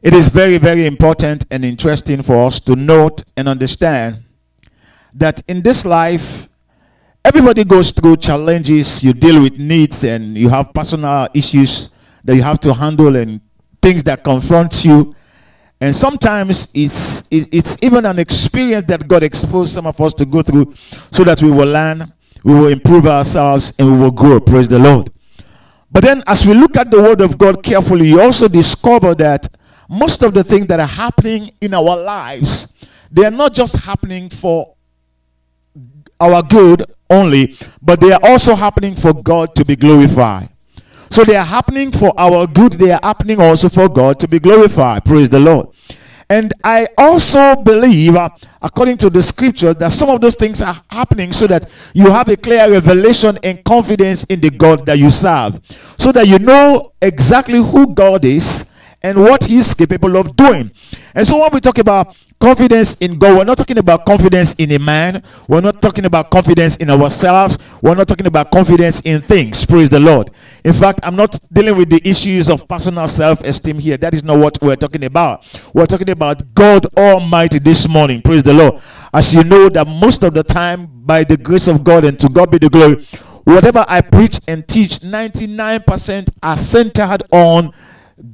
it is very, very important and interesting for us to note and understand that in this life, everybody goes through challenges, you deal with needs, and you have personal issues that you have to handle and things that confront you. And sometimes it's, it's even an experience that God exposed some of us to go through so that we will learn, we will improve ourselves, and we will grow. Praise the Lord. But then, as we look at the Word of God carefully, you also discover that most of the things that are happening in our lives, they are not just happening for our good only, but they are also happening for God to be glorified. So they are happening for our good, they are happening also for God to be glorified. Praise the Lord. And I also believe, uh, according to the scripture, that some of those things are happening so that you have a clear revelation and confidence in the God that you serve. So that you know exactly who God is and what He's capable of doing. And so when we talk about confidence in God, we're not talking about confidence in a man. We're not talking about confidence in ourselves. We're not talking about confidence in things. Praise the Lord. In fact, I'm not dealing with the issues of personal self esteem here. That is not what we're talking about. We're talking about God Almighty this morning. Praise the Lord. As you know, that most of the time, by the grace of God and to God be the glory, whatever I preach and teach, 99% are centered on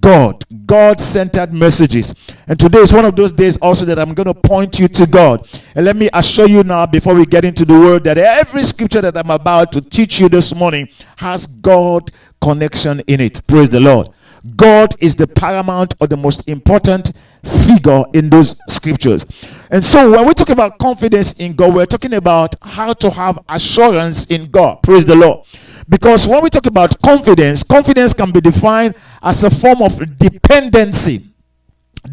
God, God centered messages. And today is one of those days also that I'm going to point you to God. And let me assure you now, before we get into the word, that every scripture that I'm about to teach you this morning has God connection in it. Praise the Lord. God is the paramount or the most important figure in those scriptures. And so when we talk about confidence in God, we're talking about how to have assurance in God. Praise the Lord. Because when we talk about confidence, confidence can be defined as a form of dependency.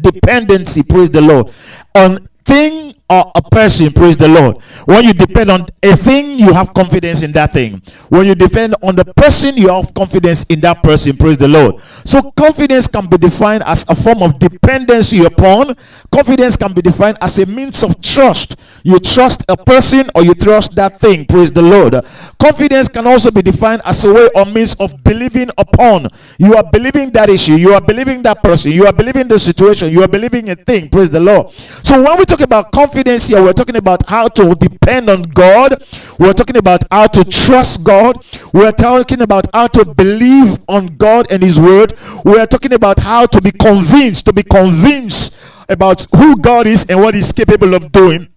Dependency, praise the Lord, on thing or a person, praise the Lord. When you depend on a thing, you have confidence in that thing. When you depend on the person, you have confidence in that person, praise the Lord. So, confidence can be defined as a form of dependency upon. Confidence can be defined as a means of trust. You trust a person or you trust that thing, praise the Lord. Confidence can also be defined as a way or means of believing upon. You are believing that issue, you are believing that person, you are believing the situation, you are believing a thing, praise the Lord. So, when we talk about confidence, confidence here, we're talking about how to depend on God. We're talking about how to trust God. We're talking about how to believe on God and His Word. We're talking about how to be convinced, to be convinced about who God is and what He's capable of doing.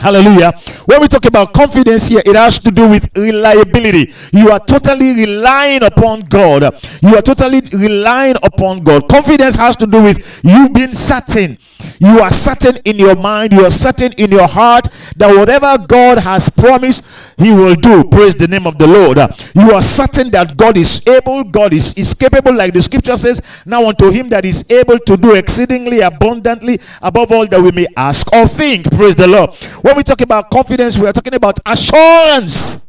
Hallelujah. When we talk about confidence here, it has to do with reliability. You are totally relying upon God. You are totally relying upon God. Confidence has to do with you being certain. You are certain in your mind, you are certain in your heart that whatever God has promised, He will do. Praise the name of the Lord. You are certain that God is able, God is, is capable, like the scripture says, now unto Him that is able to do exceedingly abundantly above all that we may ask or think. Praise the Lord. When we talk about confidence, we are talking about assurance.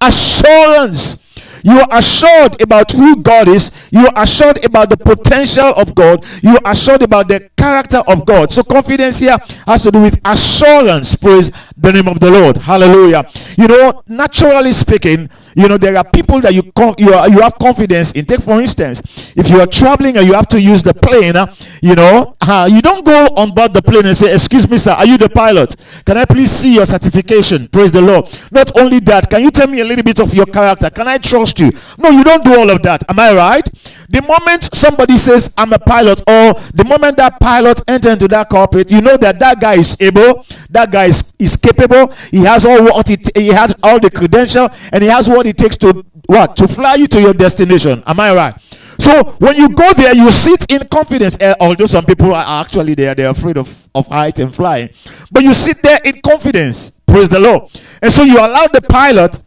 Assurance. You are assured about who God is. You are assured about the potential of God. You are assured about the character of God. So confidence here has to do with assurance. Praise the name of the Lord. Hallelujah. You know, naturally speaking, you know, there are people that you you, are, you have confidence in. Take for instance, if you are traveling and you have to use the plane, uh, you know, uh, you don't go on board the plane and say, "Excuse me, sir, are you the pilot? Can I please see your certification?" Praise the Lord. Not only that, can you tell me a little bit of your character? Can I trust you? No, you don't do all of that. Am I right? The moment somebody says, "I'm a pilot," or the moment that pilot enter into that cockpit, you know that that guy is able, that guy is, is capable. He has all what it, he has all the credential, and he has what what it takes to what to fly you to your destination. Am I right? So when you go there, you sit in confidence. Uh, although some people are actually there, they're afraid of, of height and flying. But you sit there in confidence. Praise the Lord. And so you allow the pilot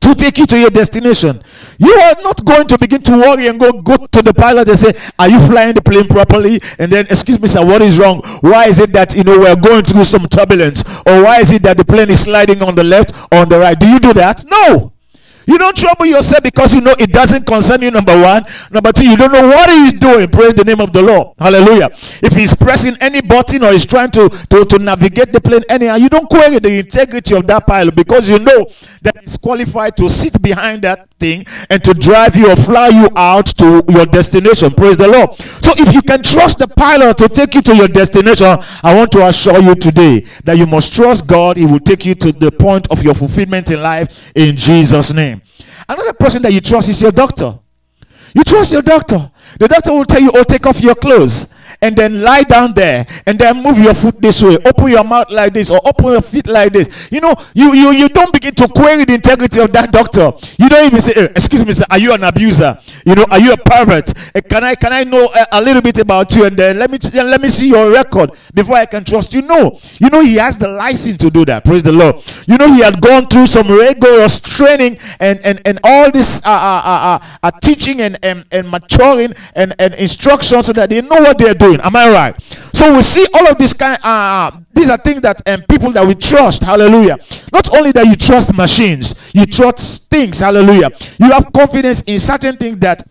to take you to your destination. You are not going to begin to worry and go go to the pilot and say, "Are you flying the plane properly?" And then, "Excuse me, sir, what is wrong? Why is it that you know we're going through some turbulence, or why is it that the plane is sliding on the left or on the right?" Do you do that? No. You don't trouble yourself because you know it doesn't concern you, number one. Number two, you don't know what he's doing. Praise the name of the Lord. Hallelujah. If he's pressing any button or he's trying to, to, to navigate the plane anyhow, you don't query the integrity of that pilot because you know that he's qualified to sit behind that thing and to drive you or fly you out to your destination. Praise the Lord. So if you can trust the pilot to take you to your destination, I want to assure you today that you must trust God. He will take you to the point of your fulfillment in life in Jesus' name. Another person that you trust is your doctor. You trust your doctor. The doctor will tell you, oh, take off your clothes and then lie down there and then move your foot this way. Open your mouth like this or open your feet like this. You know you you, you don't begin to query the integrity of that doctor. You don't even say eh, excuse me sir are you an abuser? You know are you a pervert? Uh, can i can i know a, a, little bit about you and then let me let me see your record before i can trust you? No. You know he has the license to do that. Praise the lord. You know he had gone through some rigorous training and and and all this uh, uh, uh, uh, uh teaching and, and and maturing and and instruction so that they know what they're doing doing. Am I right? So we see all of these kind. Uh, these are things that um, people that we trust. Hallelujah. Not only that you trust machines, you trust things. Hallelujah. You have confidence in certain things that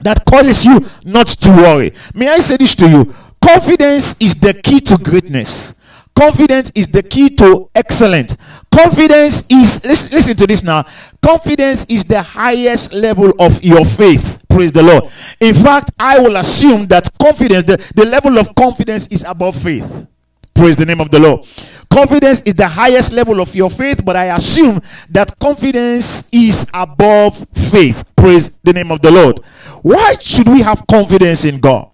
that causes you not to worry. May I say this to you? Confidence is the key to greatness. Confidence is the key to excellent. Confidence is, listen, listen to this now. Confidence is the highest level of your faith. Praise the Lord. In fact, I will assume that confidence, the, the level of confidence is above faith. Praise the name of the Lord. Confidence is the highest level of your faith, but I assume that confidence is above faith. Praise the name of the Lord. Why should we have confidence in God?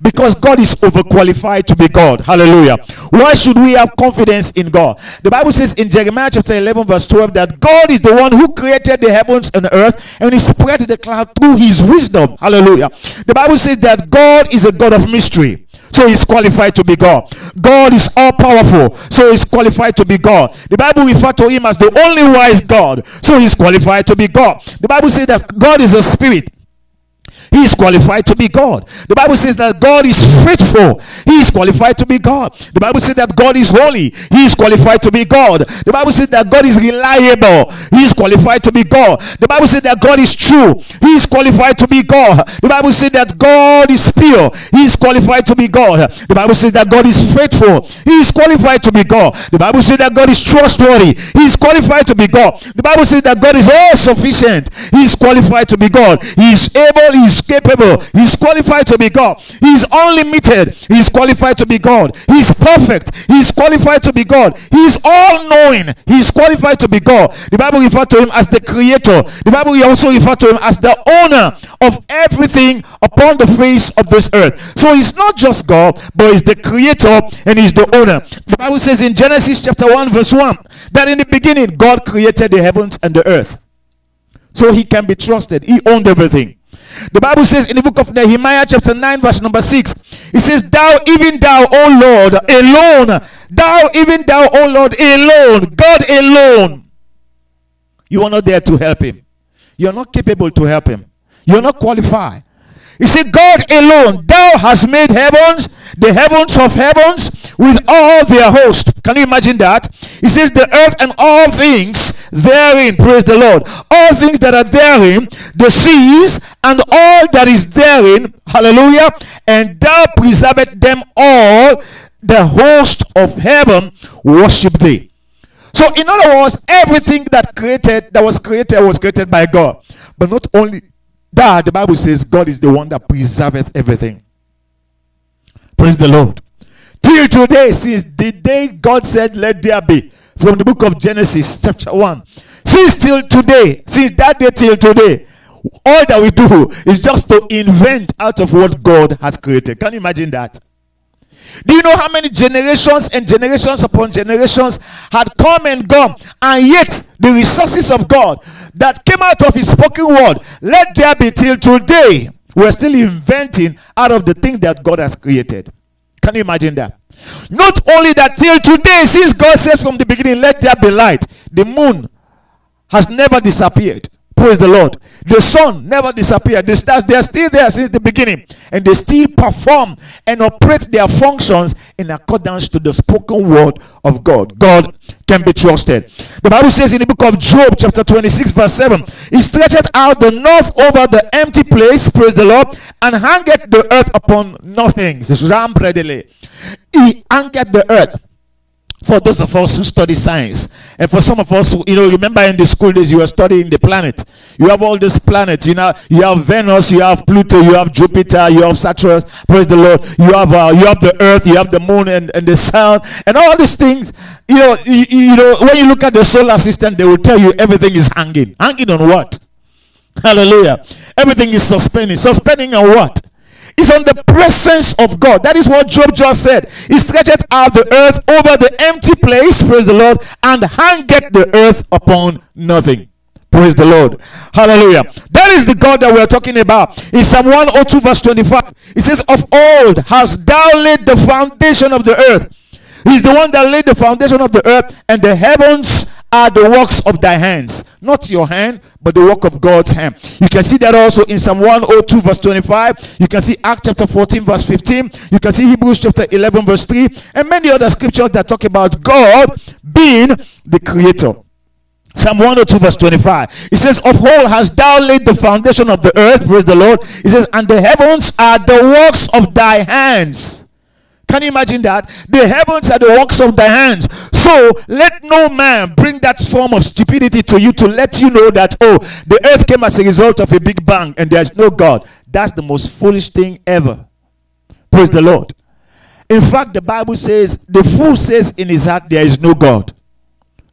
Because God is overqualified to be God. Hallelujah. Why should we have confidence in God? The Bible says in Jeremiah chapter 11, verse 12, that God is the one who created the heavens and earth and he spread the cloud through his wisdom. Hallelujah. The Bible says that God is a God of mystery. So he's qualified to be God. God is all powerful. So he's qualified to be God. The Bible refers to him as the only wise God. So he's qualified to be God. The Bible says that God is a spirit. He is qualified to be God. The Bible says that God is faithful. He is qualified to be God. The Bible says that God is holy. He is qualified to be God. The Bible says that God is reliable. He is qualified to be God. The Bible says that God is true. He is qualified to be God. The Bible says that God is pure. He is qualified to be God. The Bible says that God is faithful. He is qualified to be God. The Bible says that God is trustworthy. He is qualified to be God. The Bible says that God is all sufficient. He is qualified to be God. He is able. He is capable. He's qualified to be God. He's unlimited. He's qualified to be God. He's perfect. He's qualified to be God. He's all knowing. He's qualified to be God. The Bible refers to him as the creator. The Bible also refers to him as the owner of everything upon the face of this earth. So he's not just God, but he's the creator and he's the owner. The Bible says in Genesis chapter 1, verse 1, that in the beginning God created the heavens and the earth. So he can be trusted. He owned everything. The Bible says in the book of Nehemiah, chapter 9, verse number 6, it says, Thou, even thou, O Lord, alone, thou, even thou, O Lord, alone, God alone. You are not there to help him. You're not capable to help him. You're not qualified. You see, God alone, thou hast made heavens, the heavens of heavens, with all their host. Can you imagine that? He says, the earth and all things therein, praise the Lord. All things that are therein, the seas and all that is therein, hallelujah, and thou preservest them all, the host of heaven worship thee. So, in other words, everything that created that was created was created by God. But not only that, the Bible says God is the one that preserveth everything. Praise the Lord. Till today, since the day God said, Let there be, from the book of Genesis, chapter 1. Since till today, since that day till today, all that we do is just to invent out of what God has created. Can you imagine that? Do you know how many generations and generations upon generations had come and gone, and yet the resources of God that came out of His spoken word, let there be till today, we're still inventing out of the things that God has created. Can you imagine that? Not only that, till today, since God says from the beginning, let there be light, the moon has never disappeared. Praise the Lord. The sun never disappeared. The stars, they are still there since the beginning. And they still perform and operate their functions in accordance to the spoken word of God. God can be trusted. The Bible says in the book of Job, chapter 26, verse 7, He stretcheth out the north over the empty place, praise the Lord, and hangeth the earth upon nothing. He hangeth the earth for those of us who study science and for some of us who, you know remember in the school days you were studying the planet. You have all these planets you know you have venus you have pluto you have jupiter you have saturn praise the lord. You have uh, you have the earth you have the moon and, and the sun and all these things you know you, you know when you look at the solar system they will tell you everything is hanging. Hanging on what? Hallelujah. Everything is suspending. Suspending on what is on the presence of God. That is what Job just said. He stretched out the earth over the empty place, praise the Lord, and hangeth the earth upon nothing. Praise the Lord. Hallelujah. That is the God that we are talking about. In Psalm 102, verse 25, it says, Of old hast thou laid the foundation of the earth. He's the one that laid the foundation of the earth, and the heavens are the works of thy hands. Not your hand, but the work of God's hand. You can see that also in Psalm 102, verse 25. You can see Acts chapter 14, verse 15. You can see Hebrews chapter 11, verse 3. And many other scriptures that talk about God being the creator. Psalm 102, verse 25. It says, Of whole hast thou laid the foundation of the earth, praise the Lord. It says, And the heavens are the works of thy hands. Can you imagine that? The heavens are the works of thy hands. So let no man bring that form of stupidity to you to let you know that, oh, the earth came as a result of a big bang and there's no God. That's the most foolish thing ever. Praise the Lord. In fact, the Bible says, the fool says in his heart, there is no God.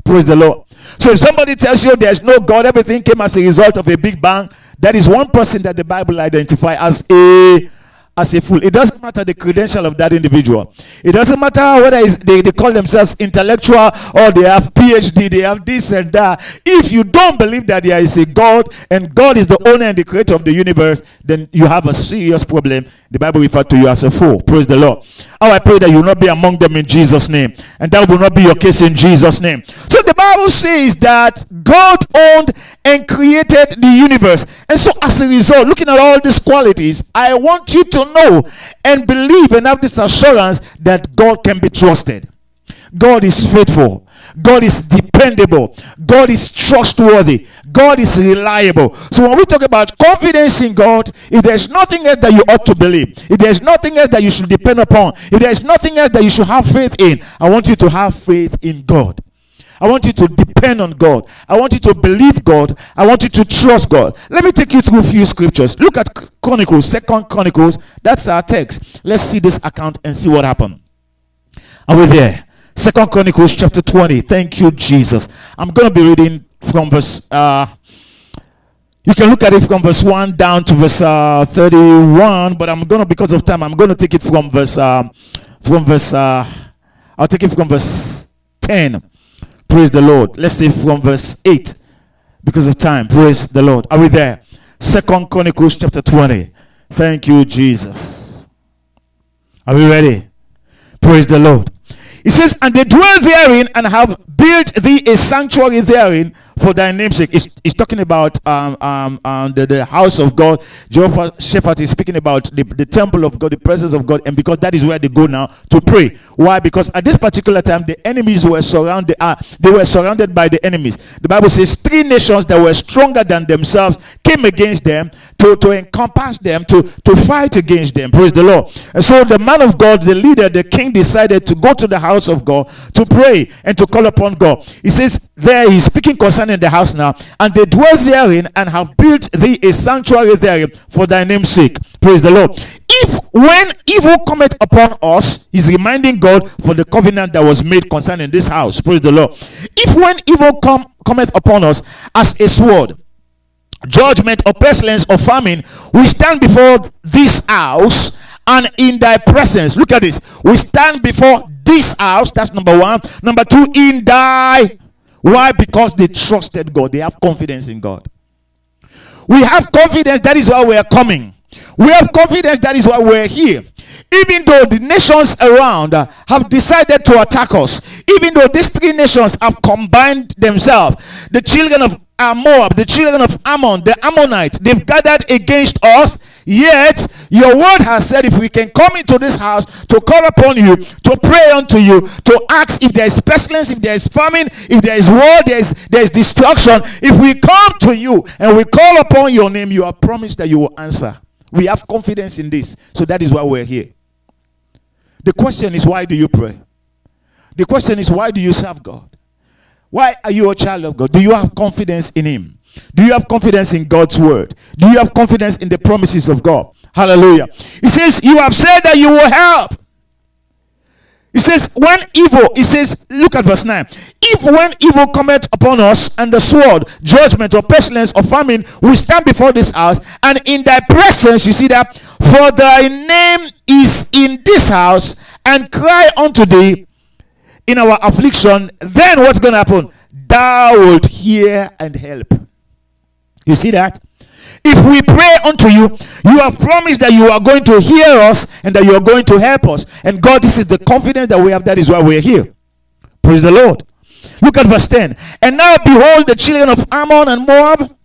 Praise the Lord. So if somebody tells you there's no God, everything came as a result of a big bang, that is one person that the Bible identifies as a as a fool. It doesn't matter the credential of that individual. It doesn't matter whether they, they call themselves intellectual or they have PhD, they have this and that. If you don't believe that there is a God and God is the owner and the creator of the universe, then you have a serious problem. The Bible refers to you as a fool. Praise the Lord. Oh, I pray that you will not be among them in Jesus' name. And that will not be your case in Jesus' name. So the Bible says that God owned and created the universe. And so as a result, looking at all these qualities, I want you to know and believe and have this assurance that God can be trusted. God is faithful. God is dependable. God is trustworthy. God is reliable. So when we talk about confidence in God, if there's nothing else that you ought to believe, if there's nothing else that you should depend upon, if there's nothing else that you should have faith in, I want you to have faith in God. I want you to depend on God. I want you to believe God. I want you to trust God. Let me take you through a few scriptures. Look at Chronicles, Second Chronicles. That's our text. Let's see this account and see what happened. Are we there? Second Chronicles chapter 20. Thank you, Jesus. I'm going to be reading from verse uh, you can look at it from verse 1 down to verse uh, 31, but I'm going to, because of time, I'm going to take it from verse, uh, from verse, uh, I'll take it from verse 10. Praise the Lord. Let's say from verse 8 because of time. Praise the Lord. Are we there? Second Chronicles chapter 20. Thank you, Jesus. Are we ready? Praise the Lord. It says, And they dwell therein and have built thee a sanctuary therein for thy namesake. It's, it's talking about um, um, um, the, the house of God. Jehoshaphat is speaking about the, the temple of God, the presence of God, and because that is where they go now to pray. Why? Because at this particular time, the enemies were surrounded. Uh, they were surrounded by the enemies. The Bible says three nations that were stronger than themselves came against them to, to encompass them, to, to fight against them. Praise the Lord. And so the man of God, the leader, the king decided to go to the house of God to pray and to call upon God. He says there he's speaking concerning the house now, and they dwell therein and have built thee a sanctuary therein for thy name's sake. Praise the Lord. If when evil cometh upon us, he's reminding God for the covenant that was made concerning this house. Praise the Lord. If when evil come cometh upon us as a sword, judgment or pestilence or famine, we stand before this house and in thy presence. Look at this. We stand before this house. That's number one. Number two, in thy. Why? Because they trusted God. They have confidence in God. We have confidence. That is why we are coming. We have confidence. That is why we're here. Even though the nations around have decided to attack us, even though these three nations have combined themselves, the children of are Moab, the children of Ammon, the Ammonite. They've gathered against us. Yet your word has said, if we can come into this house to call upon you, to pray unto you, to ask if there is pestilence, if there is famine, if there is war, there is there is destruction. If we come to you and we call upon your name, you have promised that you will answer. We have confidence in this. So that is why we're here. The question is, why do you pray? The question is, why do you serve God? Why are you a child of God? Do you have confidence in Him? Do you have confidence in God's word? Do you have confidence in the promises of God? Hallelujah. He says, You have said that you will help. He says, When evil, he says, look at verse 9. If when evil cometh upon us, and the sword, judgment, or pestilence, or famine, we stand before this house, and in thy presence, you see that, for thy name is in this house, and cry unto thee, in our affliction, then what's going to happen? Thou wilt hear and help. You see that? If we pray unto you, you have promised that you are going to hear us and that you are going to help us. And God, this is the confidence that we have. That is why we are here. Praise the Lord. Look at verse 10. And now behold, the children of Ammon and Moab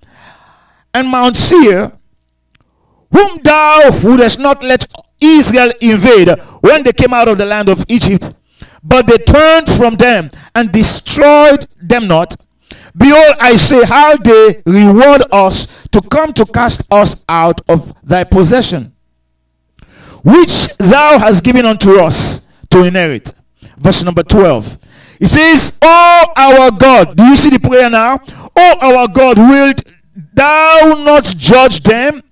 and Mount Seir, whom thou wouldest not let Israel invade when they came out of the land of Egypt, but they turned from them and destroyed them not. Behold, I say, how they reward us to come to cast us out of thy possession, which thou hast given unto us to inherit. Verse number 12. It says, Oh, our God. Do you see the prayer now? Oh, our God, wilt thou not judge them?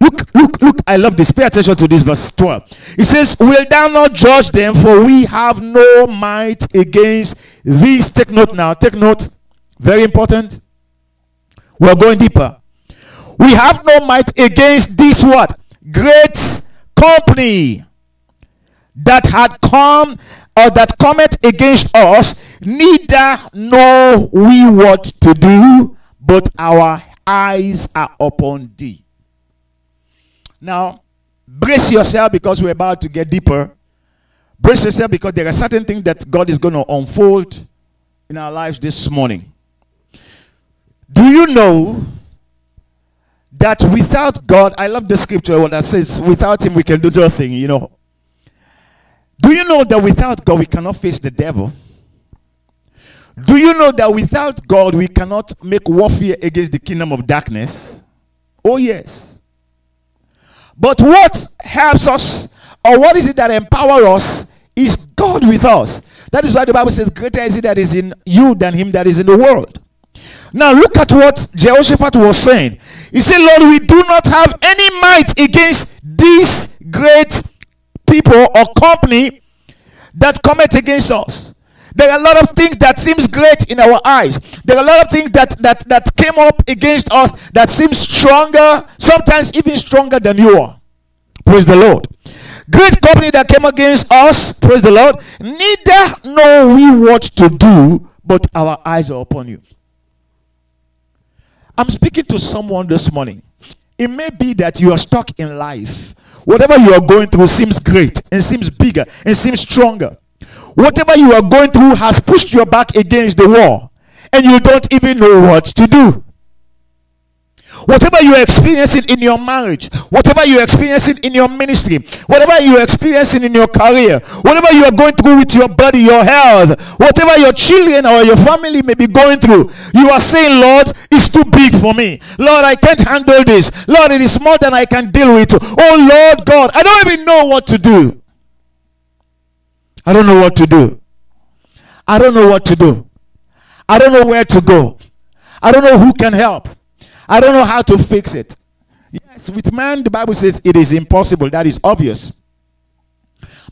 Look, look, look. I love this. Pay attention to this verse 12. It says, Will thou not judge them? For we have no might against these. Take note now. Take note. Very important. We're going deeper. We have no might against this what? Great company that had come or that cometh against us, neither know we what to do, but our eyes are upon thee. Now, brace yourself because we're about to get deeper. Brace yourself because there are certain things that God is going to unfold in our lives this morning. Do you know that without God, I love the scripture what that says, without Him we can do nothing, you know. Do you know that without God we cannot face the devil? Do you know that without God we cannot make warfare against the kingdom of darkness? Oh, yes. But what helps us, or what is it that empowers us, is God with us. That is why the Bible says, Greater is he that is in you than him that is in the world. Now look at what Jehoshaphat was saying. He said, Lord, we do not have any might against these great people or company that cometh against us. There are a lot of things that seems great in our eyes. There are a lot of things that that that came up against us that seems stronger, sometimes even stronger than you are. Praise the Lord. Great company that came against us, praise the Lord. Neither know we what to do, but our eyes are upon you. I'm speaking to someone this morning. It may be that you are stuck in life. Whatever you are going through seems great and seems bigger and seems stronger. Whatever you are going through has pushed your back against the wall, and you don't even know what to do. Whatever you're experiencing in your marriage, whatever you're experiencing in your ministry, whatever you're experiencing in your career, whatever you are going through with your body, your health, whatever your children or your family may be going through, you are saying, Lord, it's too big for me. Lord, I can't handle this. Lord, it is more than I can deal with. Oh, Lord God, I don't even know what to do. I don't know what to do. I don't know what to do. I don't know where to go. I don't know who can help. I don't know how to fix it. Yes, with man, the Bible says it is impossible. That is obvious.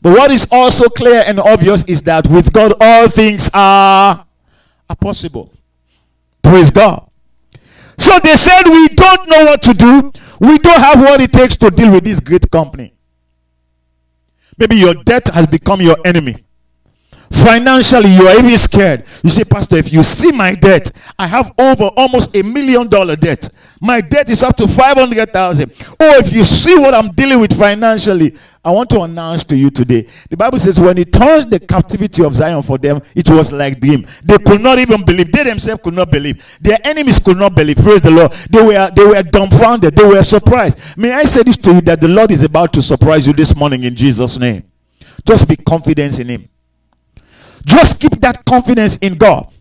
But what is also clear and obvious is that with God, all things are, are possible. Praise God. So they said, We don't know what to do. We don't have what it takes to deal with this great company. Maybe your debt has become your enemy. Financially, you are even scared. You say, Pastor, if you see my debt, I have over almost a million dollar debt. My debt is up to 500,000. Oh, if you see what I'm dealing with financially, I want to announce to you today. The Bible says, when he turned the captivity of Zion for them, it was like dream. They could not even believe. They themselves could not believe. Their enemies could not believe. Praise the Lord. They were they were dumbfounded. They were surprised. May I say this to you that the Lord is about to surprise you this morning in Jesus' name. Just be confident in Him. Just keep that confidence in God.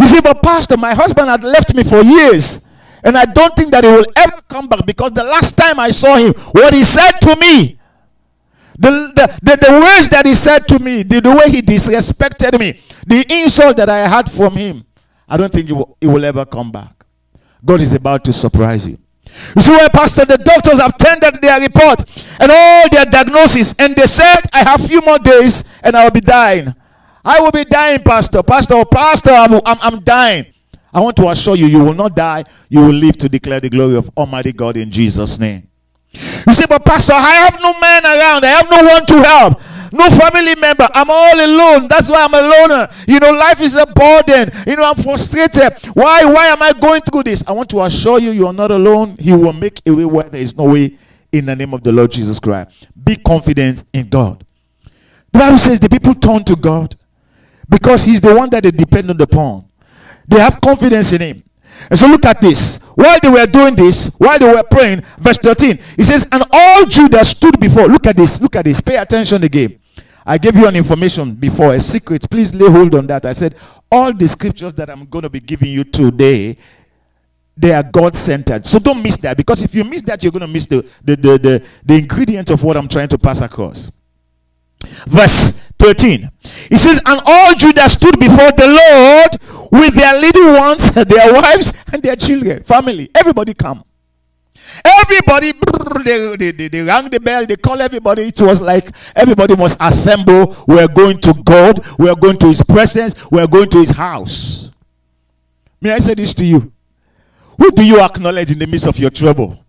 You see, but Pastor, my husband had left me for years. And I don't think that he will ever come back because the last time I saw him, what he said to me, the, the, the, words that he said to me, the, the way he disrespected me, the insult that I had from him, I don't think he will, he will ever come back. God is about to surprise you. You see where, Pastor, the doctors have tendered their report and all their diagnosis, and they said, I have few more days and I will be dying. I will be dying, Pastor. Pastor, oh, Pastor, I'm, I'm, I'm dying. I want to assure you, you will not die. You will live to declare the glory of Almighty God in Jesus' name. You say, but Pastor, I have no man around. I have no one to help. No family member. I'm all alone. That's why I'm a loner. You know, life is a burden. You know, I'm frustrated. Why? Why am I going through this? I want to assure you, you are not alone. He will make a way where there is no way in the name of the Lord Jesus Christ. Be confident in God. The Bible says the people turn to God because he's the one that they depended upon. They have confidence in him. And so look at this. While they were doing this, while they were praying, verse 13, he says, And all Judah stood before. Look at this. Look at this. Pay attention again. I gave you an information before, a secret. Please lay hold on that. I said, all the scriptures that I'm going to be giving you today, they are God centered. So don't miss that because if you miss that, you're going to miss the, the, the, the, the ingredient of what I'm trying to pass across. Verse 13. He says, And all Judah stood before the Lord with their little ones, their wives, and their children, family. Everybody come. Everybody, they, they, they, they, rang the bell, they call everybody. It was like everybody must assemble. We're going to God, we're going to His presence, we're going to His house. May I say this to you? Who do you acknowledge in the midst of your trouble?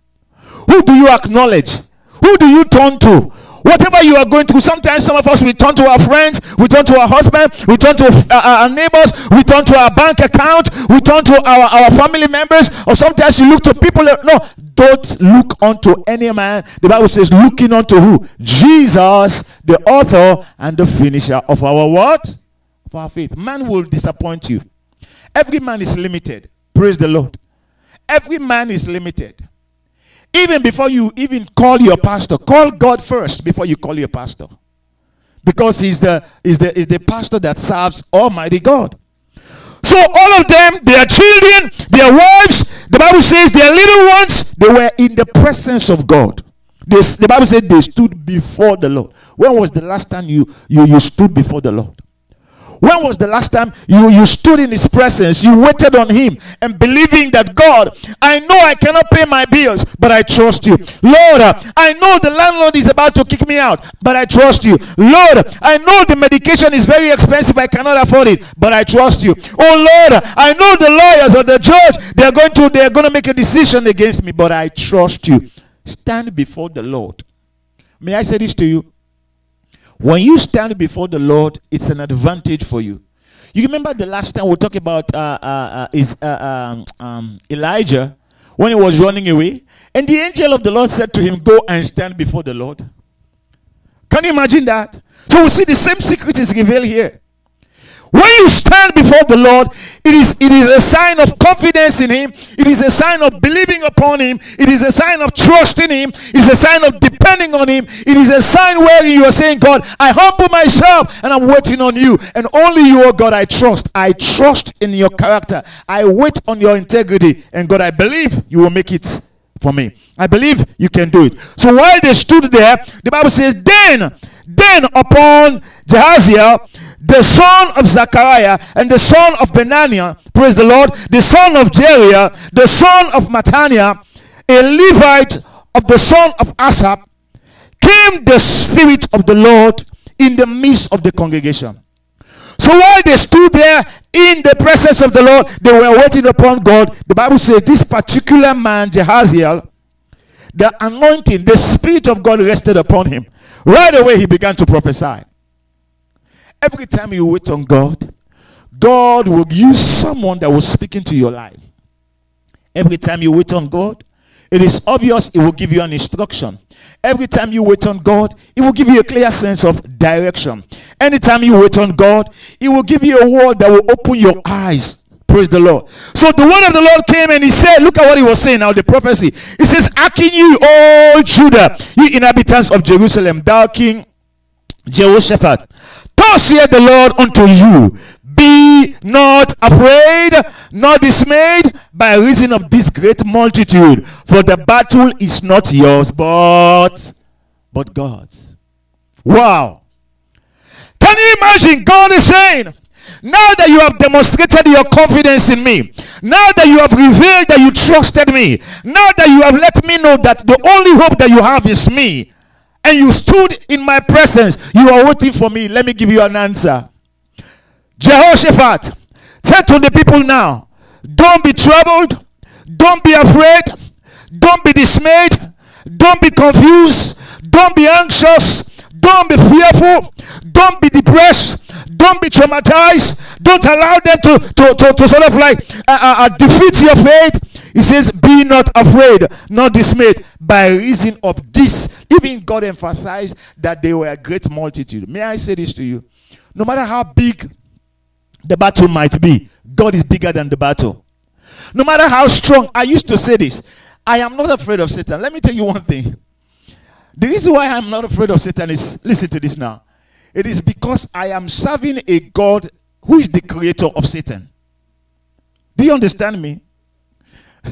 Who do you acknowledge? Who do you turn to? Whatever you are going through, sometimes some of us we turn to our friends, we turn to our husband, we turn to uh, our neighbors, we turn to our bank account, we turn to our, our family members, or sometimes you look to people. No, don't look unto any man. The Bible says, looking unto who? Jesus, the author and the finisher of our what? Of our faith. Man will disappoint you. Every man is limited. Praise the Lord. Every man is limited. Even before you even call your pastor, call God first before you call your pastor. Because he's the, he's the, he's the pastor that serves Almighty God. So all of them, their children, their wives, the Bible says their little ones, they were in the presence of God. They, the Bible said they stood before the Lord. When was the last time you, you, you stood before the Lord? When was the last time you, you stood in his presence, you waited on him and believing that God, I know I cannot pay my bills, but I trust you. Lord, I know the landlord is about to kick me out, but I trust you. Lord, I know the medication is very expensive, I cannot afford it, but I trust you. Oh Lord, I know the lawyers or the judge, they're going to they're going to make a decision against me, but I trust you. Stand before the Lord. May I say this to you? When you stand before the Lord, it's an advantage for you. You remember the last time we talked about uh, uh, uh, is uh, um, um, Elijah when he was running away, and the angel of the Lord said to him, "Go and stand before the Lord." Can you imagine that? So we see the same secret is revealed here. When you stand before the Lord, it is, it is a sign of confidence in Him. It is a sign of believing upon Him. It is a sign of trusting Him. It is a sign of depending on Him. It is a sign where you are saying, God, I humble myself and I'm waiting on you. And only you, oh God, I trust. I trust in your character. I wait on your integrity. And God, I believe you will make it for me. I believe you can do it. So while they stood there, the Bible says, then, then upon Jahaziel, the son of Zechariah and the son of Benaniah, praise the Lord, the son of Jeriah, the son of Mattaniah, a Levite of the son of Asaph, came the Spirit of the Lord in the midst of the congregation. So while they stood there in the presence of the Lord, they were waiting upon God. The Bible says this particular man, Jehaziel, the anointing, the Spirit of God rested upon him. Right away, he began to prophesy. Every time you wait on God, God will use someone that will speak into your life. Every time you wait on God, it is obvious He will give you an instruction. Every time you wait on God, He will give you a clear sense of direction. Anytime you wait on God, He will give you a word that will open your eyes. Praise the Lord. So the word of the Lord came and He said, Look at what He was saying now, the prophecy. He says, Hearken you, all Judah, you inhabitants of Jerusalem, thou King Jehoshaphat. Thus saith the Lord unto you, be not afraid, nor dismayed by reason of this great multitude, for the battle is not yours, but but God's. Wow. Can you imagine? God is saying, now that you have demonstrated your confidence in me, now that you have revealed that you trusted me, now that you have let me know that the only hope that you have is me, and you stood in my presence, you are waiting for me. Let me give you an answer. Jehoshaphat said to the people now, don't be troubled, don't be afraid, don't be dismayed, don't be confused, don't be anxious, don't be fearful, don't be depressed, don't be traumatized, don't allow them to, to, to, to sort of like uh, uh, uh defeat your faith. He says, Be not afraid, not dismayed, by reason of this. Even God emphasized that they were a great multitude. May I say this to you? No matter how big the battle might be, God is bigger than the battle. No matter how strong, I used to say this I am not afraid of Satan. Let me tell you one thing. The reason why I'm not afraid of Satan is listen to this now. It is because I am serving a God who is the creator of Satan. Do you understand me?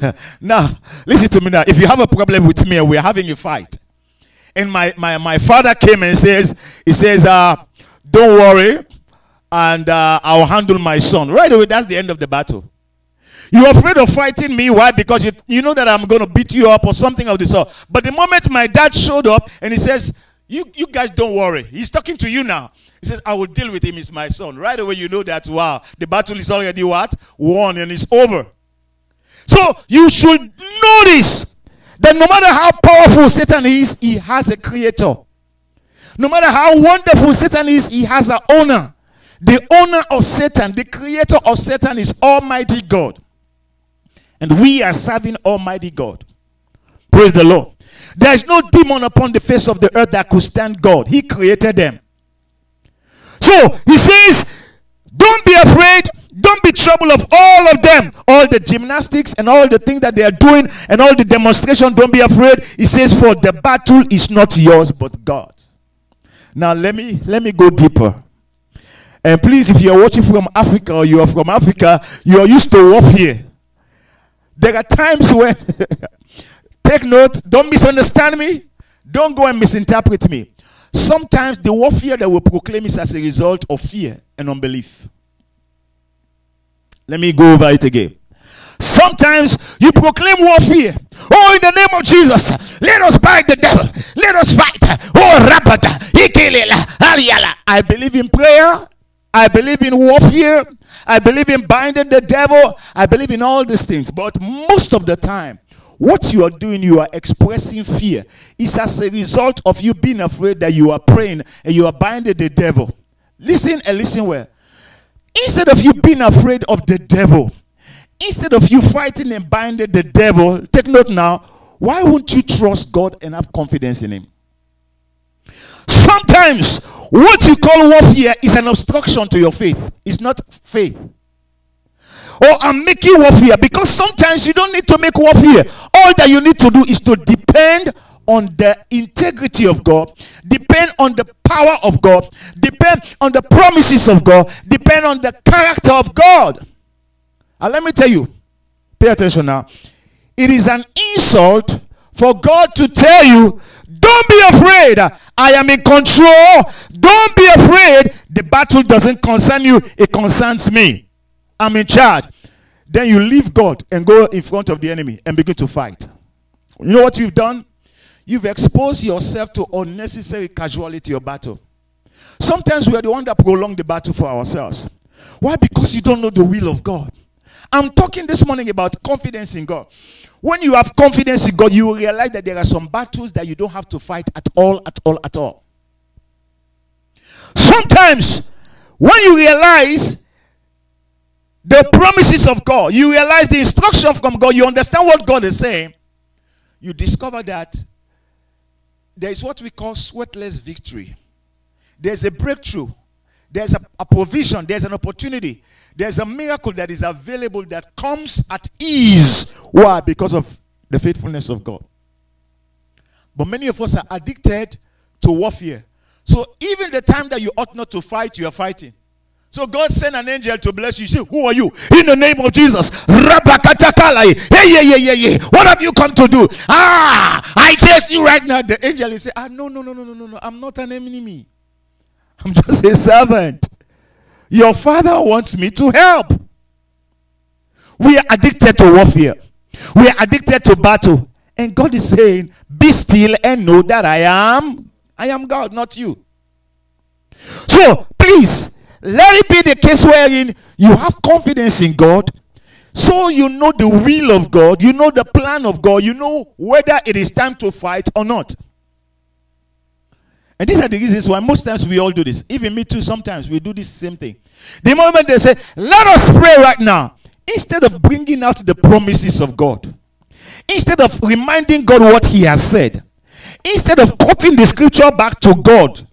now, listen to me now. If you have a problem with me and we're having a fight, and my, my, my father came and says, he says, uh, don't worry, and uh, I'll handle my son. Right away, that's the end of the battle. You're afraid of fighting me. Why? Because you, you know that I'm going to beat you up or something of the sort. But the moment my dad showed up and he says, you, you guys don't worry. He's talking to you now. He says, I will deal with him. He's my son. Right away, you know that, wow, the battle is already what? Won and it's over. So you should notice that no matter how powerful Satan is, he has a creator. No matter how wonderful Satan is, he has an owner. The owner of Satan, the creator of Satan is Almighty God. And we are serving Almighty God. Praise the Lord. There is no demon upon the face of the earth that could stand God. He created them. So he says, Don't be afraid. Don't be troubled of all of them. All the gymnastics and all the things that they are doing and all the demonstration. Don't be afraid. He says, For the battle is not yours, but God. Now let me let me go deeper. And please, if you're watching from Africa or you are from Africa, you are used to warfare. There are times when, take note, don't misunderstand me, don't go and misinterpret me. Sometimes the warfare that we proclaim is as a result of fear and unbelief. Let me go over it again. Sometimes you proclaim warfare. Oh, in the name of Jesus, let us fight the devil. Let us fight. Oh, Rabada, I believe in prayer. I believe in warfare. I believe in binding the devil. I believe in all these things. But most of the time, what you are doing, you are expressing fear. It's as a result of you being afraid that you are praying and you are binding the devil. Listen and listen well. Instead of you being afraid of the devil, instead of you fighting and binding the devil, take note now, why won't you trust God and have confidence in Him? Sometimes what you call warfare is an obstruction to your faith. It's not faith. Or I'm making warfare because sometimes you don't need to make warfare. All that you need to do is to depend on the integrity of God, depend on the power of God, depend on the promises of God, depend on the character of God. And let me tell you, pay attention now. It is an insult for God to tell you don't be afraid. I am in control. Don't be afraid. The battle doesn't concern you, it concerns me. I'm in charge. Then you leave God and go in front of the enemy and begin to fight. You know what you've done? You've exposed yourself to unnecessary casualty of battle. Sometimes we are the one that prolong the battle for ourselves. Why? Because you don't know the will of God. I'm talking this morning about confidence in God. When you have confidence in God, you will realize that there are some battles that you don't have to fight at all, at all, at all. Sometimes, when you realize the promises of God, you realize the instruction from God, you understand what God is saying, you discover that there is what we call sweatless victory. There's a breakthrough. There's a, a provision. There's an opportunity. There's a miracle that is available that comes at ease. Why? Because of the faithfulness of God. But many of us are addicted to warfare. So even the time that you ought not to fight, you are fighting. So God sent an angel to bless you. say, Who are you? In the name of Jesus. Hey, yeah, yeah, yeah, yeah. What have you come to do? Ah, I test you right now. The angel is saying, Ah, no, no, no, no, no, no, no. I'm not an enemy. I'm just a servant. Your father wants me to help. We are addicted to warfare. We are addicted to battle. And God is saying, Be still and know that I am I am God, not you. So please let it be the case wherein you have confidence in God. So you know the will of God, you know the plan of God, you know whether it is time to fight or not. And these are the reasons why most times we all do this. Even me too, sometimes we do this same thing. The moment they say, Let us pray right now, instead of bringing out the promises of God, instead of reminding God what He has said, instead of quoting the scripture back to God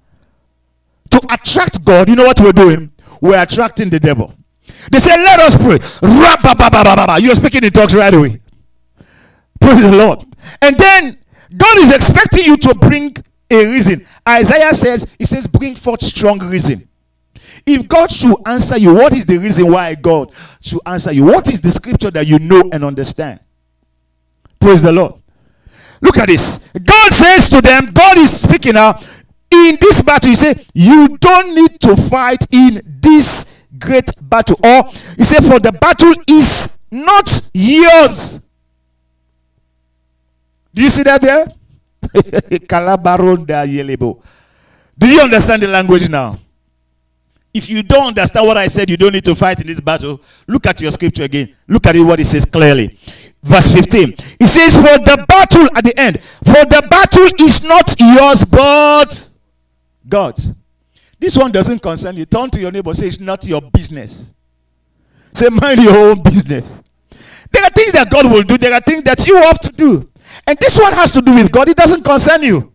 to attract God, you know what we're doing? We're attracting the devil. They say, Let us pray. You're speaking in talks right away. Praise the Lord. And then God is expecting you to bring a reason. Isaiah says, He says, Bring forth strong reason. If God should answer you, what is the reason why God should answer you? What is the scripture that you know and understand? Praise the Lord. Look at this. God says to them, God is speaking now. In this battle, He said, You don't need to fight in this great battle. Or He said, For the battle is not yours. Do you see that there? Do you understand the language now? If you don't understand what I said, you don't need to fight in this battle. Look at your scripture again. Look at it, what it says clearly verse 15. It says, For the battle at the end, for the battle is not yours, but God's. This one doesn't concern you. Turn to your neighbor, say, It's not your business. Say, Mind your own business. There are things that God will do, there are things that you have to do. And this one has to do with God, it doesn't concern you.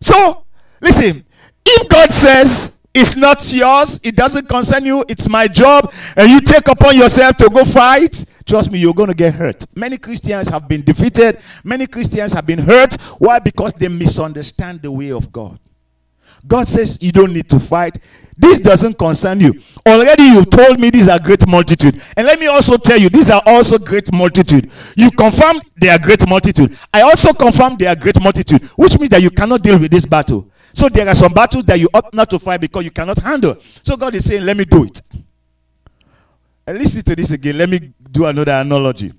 So, listen, if God says, it's not yours. It doesn't concern you. It's my job. And you take upon yourself to go fight. Trust me, you're going to get hurt. Many Christians have been defeated. Many Christians have been hurt. Why? Because they misunderstand the way of God. God says you don't need to fight. This doesn't concern you. Already you've told me these are great multitude. And let me also tell you, these are also great multitude. You confirm they are great multitude. I also confirm they are great multitude, which means that you cannot deal with this battle. So there are some battles that you ought not to fight because you cannot handle. So God is saying, let me do it. And listen to this again. Let me do another analogy.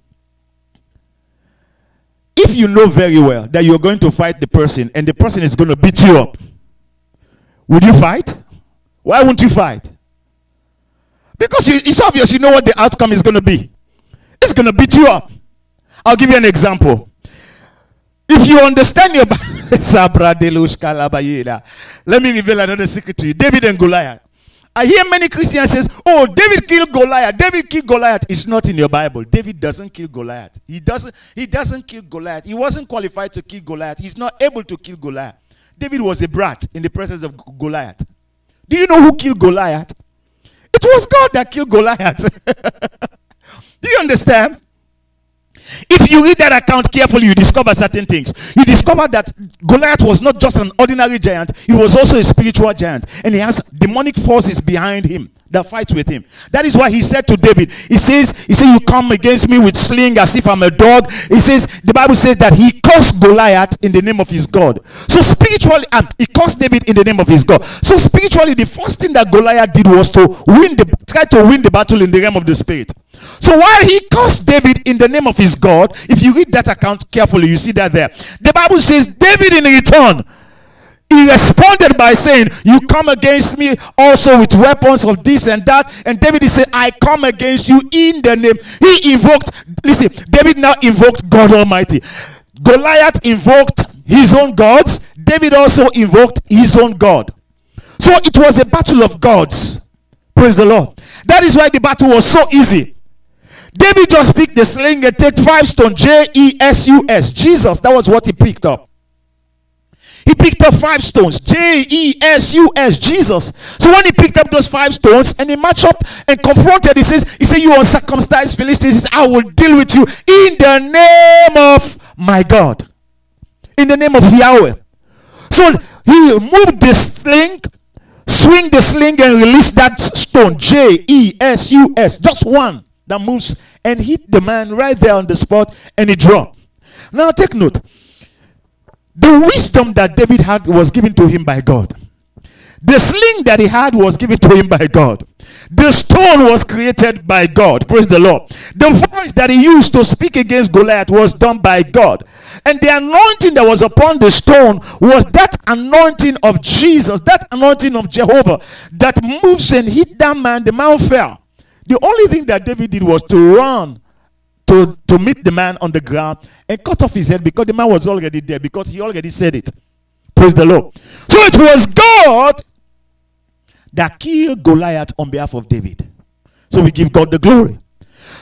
If you know very well that you're going to fight the person and the person is going to beat you up, would you fight? Why won't you fight? Because it's obvious you know what the outcome is going to be. It's going to beat you up. I'll give you an example. If you understand your let me reveal another secret to you. David and Goliath. I hear many Christians says, "Oh, David killed Goliath. David killed Goliath." It's not in your Bible. David doesn't kill Goliath. He doesn't. He doesn't kill Goliath. He wasn't qualified to kill Goliath. He's not able to kill Goliath. David was a brat in the presence of Goliath. Do you know who killed Goliath? It was God that killed Goliath. Do you understand? If you read that account carefully, you discover certain things. You discover that Goliath was not just an ordinary giant, he was also a spiritual giant. And he has demonic forces behind him that fight with him. That is why he said to David, he says, he said, you come against me with sling as if I'm a dog. He says, the Bible says that he cursed Goliath in the name of his God. So spiritually, um, he cursed David in the name of his God. So spiritually, the first thing that Goliath did was to win the, try to win the battle in the realm of the spirit. So while he cursed David in the name of his God, if you read that account carefully, you see that there. The Bible says David in return he responded by saying, You come against me also with weapons of this and that. And David said, I come against you in the name. He invoked, listen, David now invoked God Almighty. Goliath invoked his own gods. David also invoked his own God. So it was a battle of gods. Praise the Lord. That is why the battle was so easy. David just picked the sling and take five stone, J E S U S. Jesus, that was what he picked up. He picked up five stones. J E S U S, Jesus. So when he picked up those five stones and he matched up and confronted, he says, He said, You uncircumcised Philistines, says, I will deal with you in the name of my God. In the name of Yahweh. So he moved the sling, swing the sling, and release that stone. J E S U S. Just one that moves and hit the man right there on the spot and he dropped. Now take note. The wisdom that David had was given to him by God. The sling that he had was given to him by God. The stone was created by God. Praise the Lord. The voice that he used to speak against Goliath was done by God. And the anointing that was upon the stone was that anointing of Jesus, that anointing of Jehovah that moves and hit that man. The man fell. The only thing that David did was to run to, to meet the man on the ground and cut off his head because the man was already there because he already said it. Praise the Lord. So it was God that killed Goliath on behalf of David. So we give God the glory.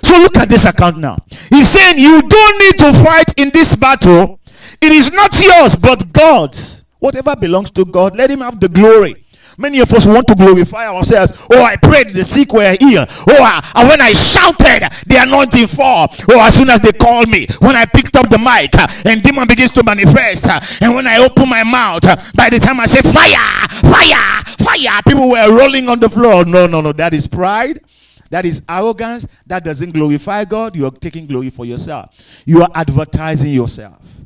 So look at this account now. He's saying, You don't need to fight in this battle. It is not yours, but God's. Whatever belongs to God, let Him have the glory. Many of us want to glorify ourselves. Oh, I prayed, the sick were healed. Oh, I, when I shouted, the anointing fall. Oh, as soon as they called me, when I picked up the mic, uh, and demon begins to manifest, uh, and when I open my mouth, uh, by the time I say fire, fire, fire, people were rolling on the floor. No, no, no, that is pride. That is arrogance. That doesn't glorify God. You are taking glory for yourself. You are advertising yourself.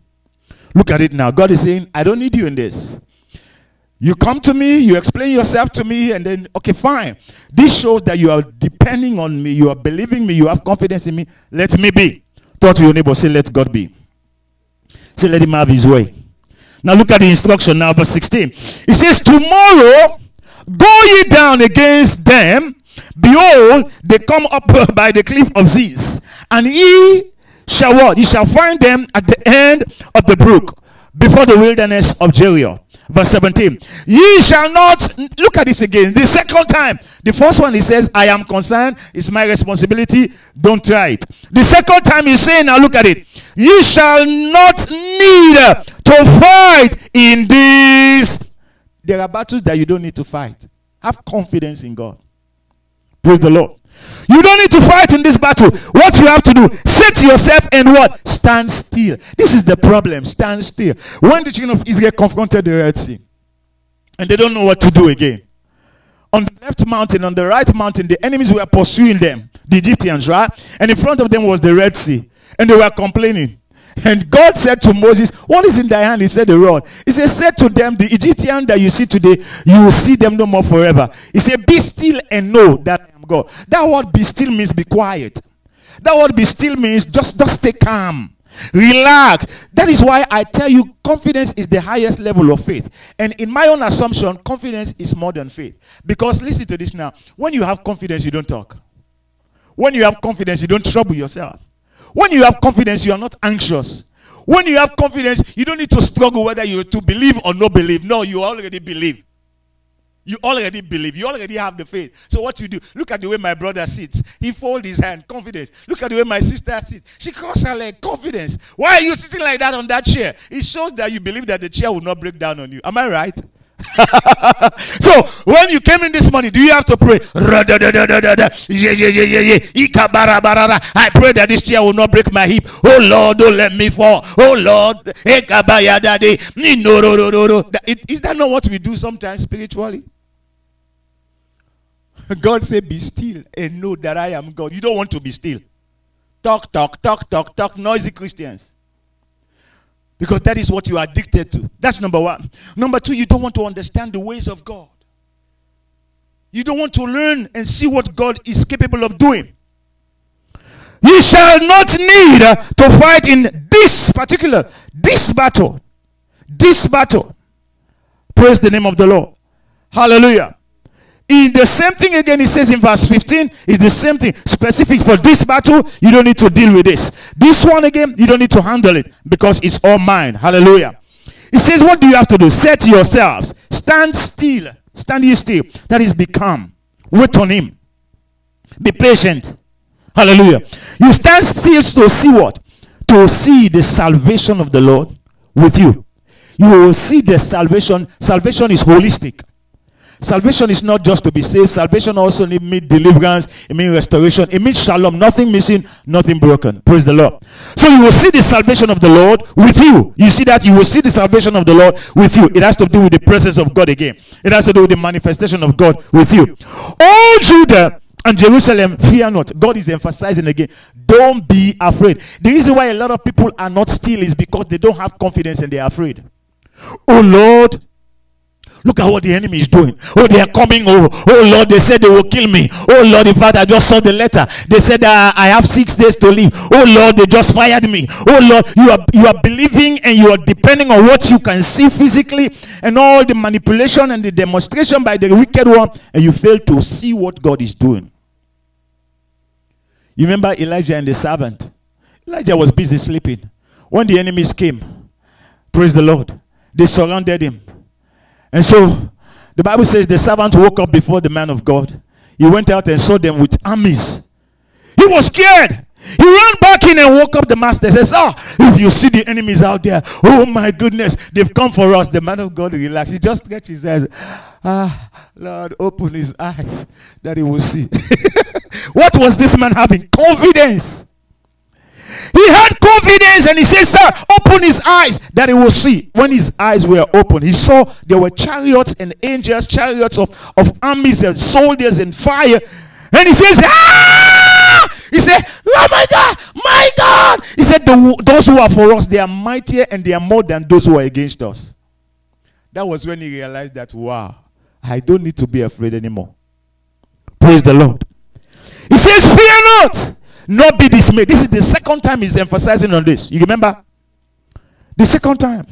Look at it now. God is saying, I don't need you in this. You come to me, you explain yourself to me, and then, okay, fine. This shows that you are depending on me, you are believing me, you have confidence in me. Let me be. Talk to your neighbor, say, let God be. Say, let him have his way. Now look at the instruction now, verse 16. It says, Tomorrow go ye down against them. Behold, they come up by the cliff of Ziz, and ye shall what? Ye shall find them at the end of the brook, before the wilderness of Jeruel. Verse 17. Ye shall not look at this again. The second time. The first one he says, I am concerned, it's my responsibility. Don't try it. The second time he's saying, now look at it. Ye shall not need to fight in this. There are battles that you don't need to fight. Have confidence in God. Praise the Lord. You don't need to fight in this battle. What you have to do, set yourself and what? Stand still. This is the problem. Stand still. When the children of Israel confronted the Red Sea, and they don't know what to do again. On the left mountain, on the right mountain, the enemies were pursuing them, the Egyptians, right? And in front of them was the Red Sea. And they were complaining. And God said to Moses, What is in thy hand? He said, The rod. He said, Said to them, The Egyptian that you see today, you will see them no more forever. He said, Be still and know that God. That word be still means be quiet. That word be still means just, just stay calm. Relax. That is why I tell you confidence is the highest level of faith. And in my own assumption, confidence is more than faith. Because listen to this now. When you have confidence, you don't talk. When you have confidence, you don't trouble yourself. When you have confidence, you are not anxious. When you have confidence, you don't need to struggle whether you to believe or not believe. No, you already believe. You already believe. You already have the faith. So what you do? Look at the way my brother sits. He fold his hand, confidence. Look at the way my sister sits. She crosses her leg, confidence. Why are you sitting like that on that chair? It shows that you believe that the chair will not break down on you. Am I right? so when you came in this morning, do you have to pray? I pray that this chair will not break my hip. Oh Lord, don't let me fall. Oh Lord, is that not what we do sometimes spiritually? God said, Be still and know that I am God. You don't want to be still. Talk, talk, talk, talk, talk, noisy Christians. Because that is what you are addicted to. That's number one. Number two, you don't want to understand the ways of God. You don't want to learn and see what God is capable of doing. You shall not need to fight in this particular, this battle. This battle. Praise the name of the Lord. Hallelujah. In the same thing again, he says in verse 15, is the same thing. Specific for this battle, you don't need to deal with this. This one again, you don't need to handle it because it's all mine. Hallelujah. He says, What do you have to do? Set yourselves. Stand still. Stand you still. That is become. Wait on him. Be patient. Hallelujah. You stand still to see what? To see the salvation of the Lord with you. you will see the salvation. Salvation is holistic. Salvation is not just to be saved. Salvation also means deliverance. It means restoration. It means shalom. Nothing missing, nothing broken. Praise the Lord. So you will see the salvation of the Lord with you. You see that you will see the salvation of the Lord with you. It has to do with the presence of God again. It has to do with the manifestation of God with you. All Judah and Jerusalem, fear not. God is emphasizing again. Don't be afraid. The reason why a lot of people are not still is because they don't have confidence and they are afraid. Oh Lord, Look at what the enemy is doing. Oh, they are coming over. Oh, Lord, they said they will kill me. Oh, Lord, in fact, I just saw the letter. They said uh, I have six days to live. Oh, Lord, they just fired me. Oh, Lord, you are you are believing and you are depending on what you can see physically and all the manipulation and the demonstration by the wicked one, and you fail to see what God is doing. You remember Elijah and the servant? Elijah was busy sleeping. When the enemies came, praise the Lord, they surrounded him. And so the Bible says the servant woke up before the man of God. He went out and saw them with armies. He was scared. He ran back in and woke up the master. Says, Ah, if you see the enemies out there, oh my goodness, they've come for us. The man of God relaxed. He just stretched his eyes. Ah, Lord, open his eyes that he will see. what was this man having? Confidence. He had confidence and he said, Sir, open his eyes that he will see. When his eyes were open, he saw there were chariots and angels, chariots of, of armies and soldiers and fire. And he says, Ah! He said, Oh my God, my God. He said, Those who are for us, they are mightier and they are more than those who are against us. That was when he realized that, wow, I don't need to be afraid anymore. Praise the Lord. He says, Fear not. Not be dismayed. This is the second time he's emphasizing on this. You remember? The second time.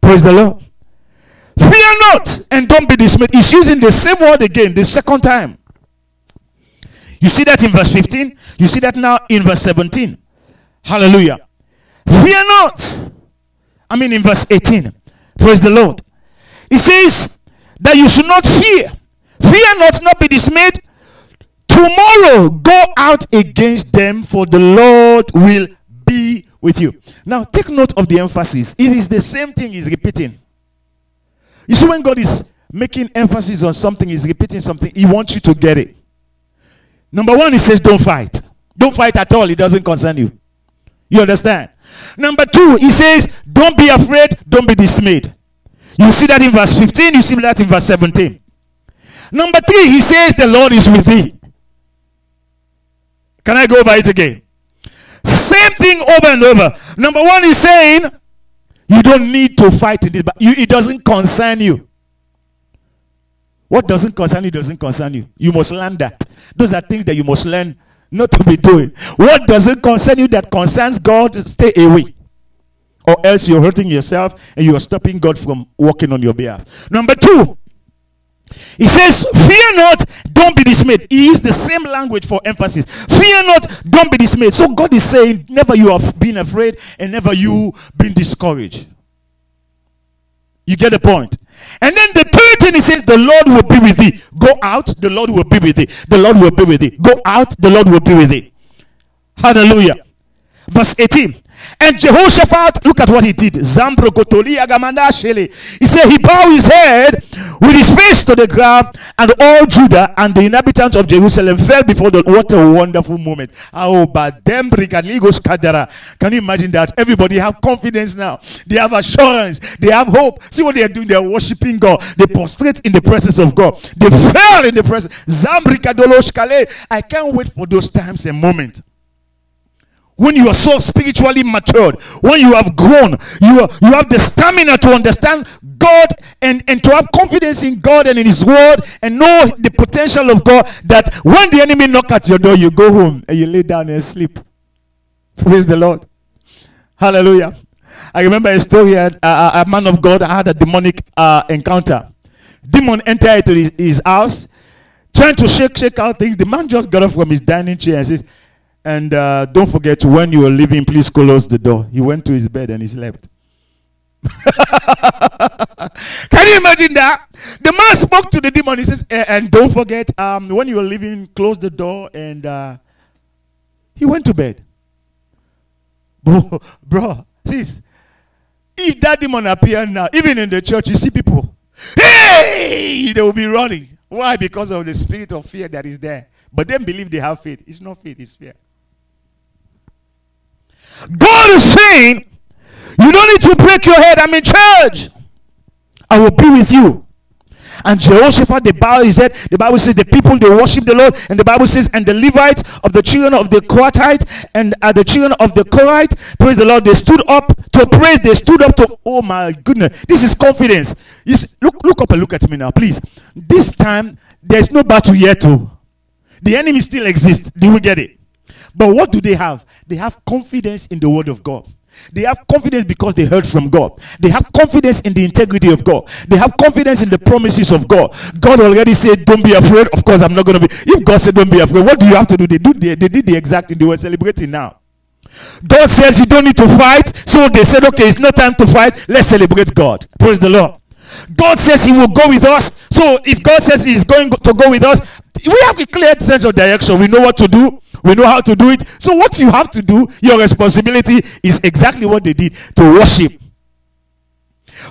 Praise the Lord. Fear not and don't be dismayed. He's using the same word again, the second time. You see that in verse 15? You see that now in verse 17. Hallelujah. Fear not. I mean, in verse 18. Praise the Lord. He says that you should not fear. Fear not, not be dismayed. Tomorrow, go out against them, for the Lord will be with you. Now, take note of the emphasis. It is the same thing he's repeating. You see, when God is making emphasis on something, he's repeating something, he wants you to get it. Number one, he says, Don't fight. Don't fight at all. It doesn't concern you. You understand? Number two, he says, Don't be afraid, don't be dismayed. You see that in verse 15, you see that in verse 17. Number three, he says, The Lord is with thee. Can I go over it again? Same thing over and over. Number one is saying, you don't need to fight in this, but you, it doesn't concern you. What doesn't concern you doesn't concern you. You must learn that. Those are things that you must learn not to be doing. What doesn't concern you that concerns God, stay away. Or else you're hurting yourself and you're stopping God from working on your behalf. Number two, he says, Fear not, don't be dismayed. He used the same language for emphasis. Fear not, don't be dismayed. So God is saying, Never you have been afraid and never you been discouraged. You get the point. And then the third thing he says, The Lord will be with thee. Go out, the Lord will be with thee. The Lord will be with thee. Go out, the Lord will be with thee. Hallelujah. Verse 18. And Jehoshaphat, look at what he did. Zambro He said he bowed his head with his face to the ground, and all Judah and the inhabitants of Jerusalem fell before the. What a wonderful moment! Oh, but them Can you imagine that? Everybody have confidence now. They have assurance. They have hope. See what they are doing? They are worshiping God. They prostrate in the presence of God. They fell in the presence. I can't wait for those times and moments when you are so spiritually matured, when you have grown, you, are, you have the stamina to understand God and, and to have confidence in God and in His Word and know the potential of God that when the enemy knock at your door, you go home and you lay down and sleep. Praise the Lord. Hallelujah. I remember a story, a, a, a man of God had a demonic uh, encounter. Demon entered into his, his house, trying to shake, shake out things. The man just got up from his dining chair and says, and uh, don't forget, when you are leaving, please close the door. He went to his bed and he slept. Can you imagine that? The man spoke to the demon. He says, and don't forget, um, when you are leaving, close the door. And uh, he went to bed. Bro, bro, sis, If that demon appear now, even in the church, you see people, hey, they will be running. Why? Because of the spirit of fear that is there. But then believe they have faith. It's not faith, it's fear. God is saying, you don't need to break your head. I'm in charge. I will be with you. And Jehoshaphat, the Bible that the Bible says the people they worship the Lord, and the Bible says, and the Levites of the children of the Kohathite and uh, the children of the Korhite, praise the Lord, they stood up to praise, they stood up to oh my goodness, this is confidence. See, look, look up and look at me now, please. This time there's no battle yet, too. The enemy still exists. Do we get it? But what do they have? They have confidence in the word of God. They have confidence because they heard from God. They have confidence in the integrity of God. They have confidence in the promises of God. God already said, Don't be afraid. Of course, I'm not going to be. If God said, Don't be afraid, what do you have to do? They, do the, they did the exact thing. They were celebrating now. God says you don't need to fight. So they said, Okay, it's no time to fight. Let's celebrate God. Praise the Lord. God says He will go with us. So if God says He's going to go with us, we have a clear sense of direction. We know what to do. We know how to do it. So what you have to do, your responsibility is exactly what they did to worship.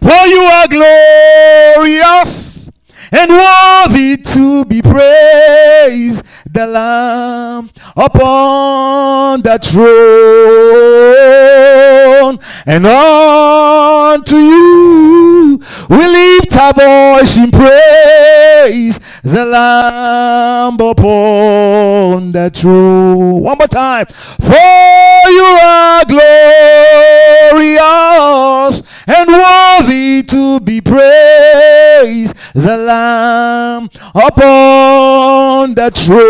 For you are glorious and worthy to be praised, the Lamb upon the throne, and unto you we lift our voice in praise, the Lamb upon the throne. One more time, for you are glorious and worthy to be praised, the Lamb upon the throne.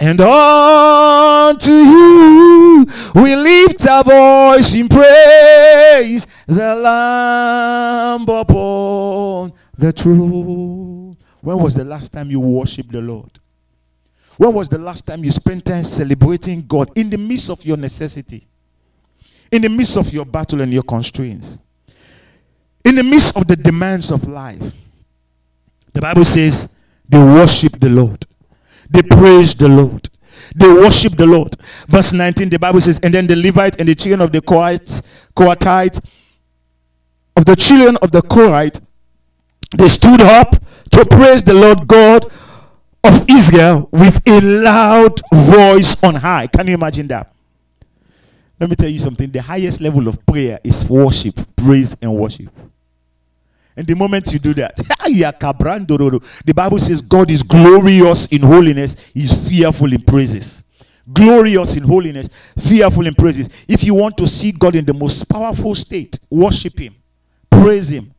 And unto you we lift our voice in praise, the Lamb upon the throne. When was the last time you worshiped the Lord? When was the last time you spent time celebrating God in the midst of your necessity? In the midst of your battle and your constraints, in the midst of the demands of life. The Bible says they worship the Lord, they praise the Lord, they worship the Lord. Verse 19, the Bible says, and then the Levite and the children of the Kohathite, of the children of the Korhite, they stood up to praise the Lord God of Israel with a loud voice on high. Can you imagine that? Let me tell you something. The highest level of prayer is worship, praise, and worship. And the moment you do that, the Bible says God is glorious in holiness, He's fearful in praises. Glorious in holiness, fearful in praises. If you want to see God in the most powerful state, worship Him, praise Him.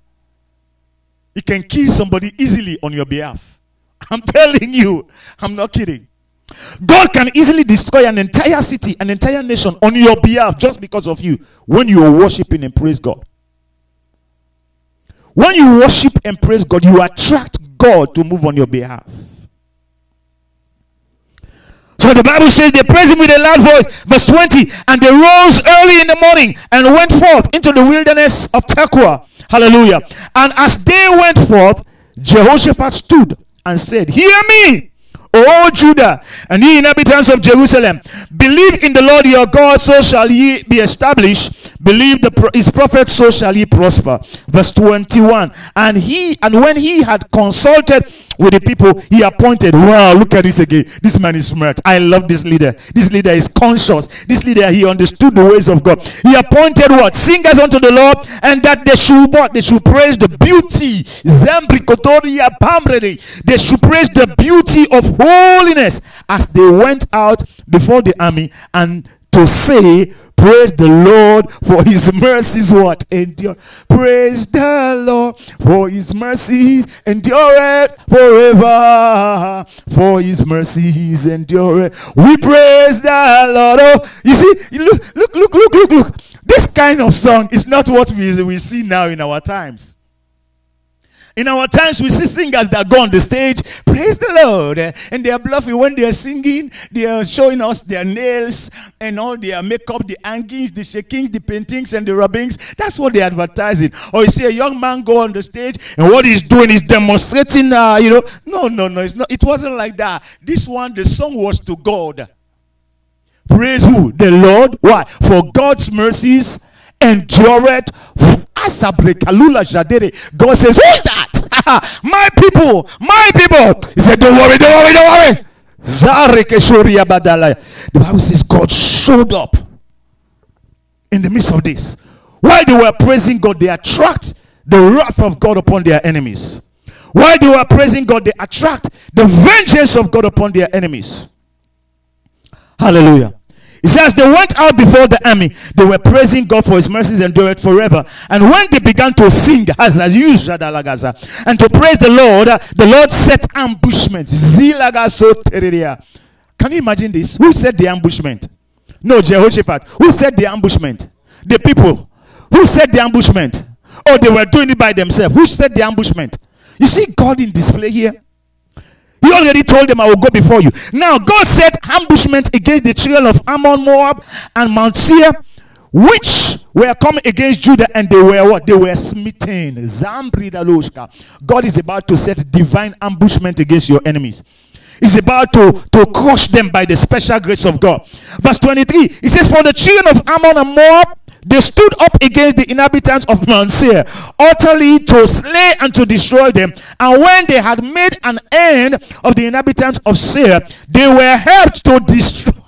He can kill somebody easily on your behalf. I'm telling you, I'm not kidding. God can easily destroy an entire city, an entire nation on your behalf just because of you when you are worshiping and praise God. When you worship and praise God, you attract God to move on your behalf. So the Bible says they praised him with a loud voice. Verse 20. And they rose early in the morning and went forth into the wilderness of Tekoa. Hallelujah. And as they went forth, Jehoshaphat stood and said, Hear me, O Judah, and ye inhabitants of Jerusalem, believe in the Lord your God, so shall ye be established. Believe the, his prophet, so shall ye prosper. Verse 21. And he, and when he had consulted with the people he appointed. Wow, look at this again. This man is smart. I love this leader. This leader is conscious. This leader, he understood the ways of God. He appointed what? Singers unto the Lord, and that they should what? They should praise the beauty. They should praise the beauty of holiness as they went out before the army and to say Praise the Lord for his mercies what endure. Praise the Lord for his mercies endure forever. For his mercies endure. We praise the Lord. Oh, you see, look, look, look, look, look, look. This kind of song is not what we, we see now in our times. In our times, we see singers that go on the stage, praise the Lord, and they are bluffing when they are singing. They are showing us their nails and all their makeup, the hangings, the shakings, the paintings, and the rubbings. That's what they're advertising. Or you see a young man go on the stage, and what he's doing is demonstrating, uh, you know. No, no, no, it's not. It wasn't like that. This one, the song was to God. Praise who? The Lord. Why? For God's mercies endureth. God says, Who's that? my people, my people. He said, Don't worry, don't worry, don't worry. The Bible says God showed up in the midst of this. While they were praising God, they attract the wrath of God upon their enemies. While they were praising God, they attract the vengeance of God upon their enemies. Hallelujah. He says they went out before the army. They were praising God for his mercies and it forever. And when they began to sing, as usual, and to praise the Lord, the Lord set ambushments. Can you imagine this? Who set the ambushment? No, Jehoshaphat. Who set the ambushment? The people. Who set the ambushment? Oh, they were doing it by themselves. Who set the ambushment? You see God in display here? He already told them, I will go before you. Now, God set ambushment against the children of Ammon, Moab, and Mount Seir, which were coming against Judah, and they were what? They were smitten. God is about to set divine ambushment against your enemies. He's about to, to crush them by the special grace of God. Verse 23, he says, For the children of Ammon and Moab they stood up against the inhabitants of Mount Seir, utterly to slay and to destroy them. And when they had made an end of the inhabitants of Seir, they were helped to destroy.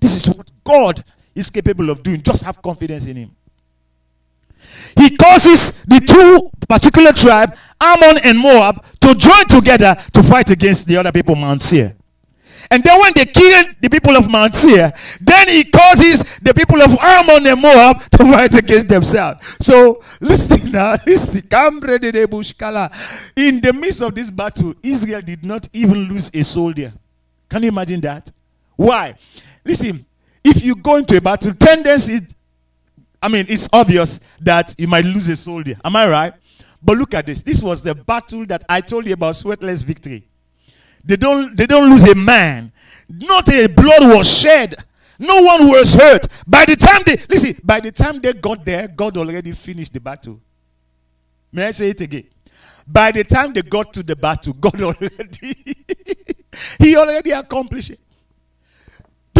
This is what God is capable of doing. Just have confidence in Him. He causes the two particular tribe, Ammon and Moab, to join together to fight against the other people, Mount Seir. And then when they kill the people of Mount Seir, then he causes the people of Ammon and Moab to fight against themselves. So listen now, listen. In the midst of this battle, Israel did not even lose a soldier. Can you imagine that? Why? Listen, if you go into a battle, tendency, I mean, it's obvious that you might lose a soldier. Am I right? But look at this. This was the battle that I told you about sweatless victory. They don't, they don't lose a man. Not a blood was shed. No one was hurt. By the time they listen, by the time they got there, God already finished the battle. May I say it again? By the time they got to the battle, God already He already accomplished it.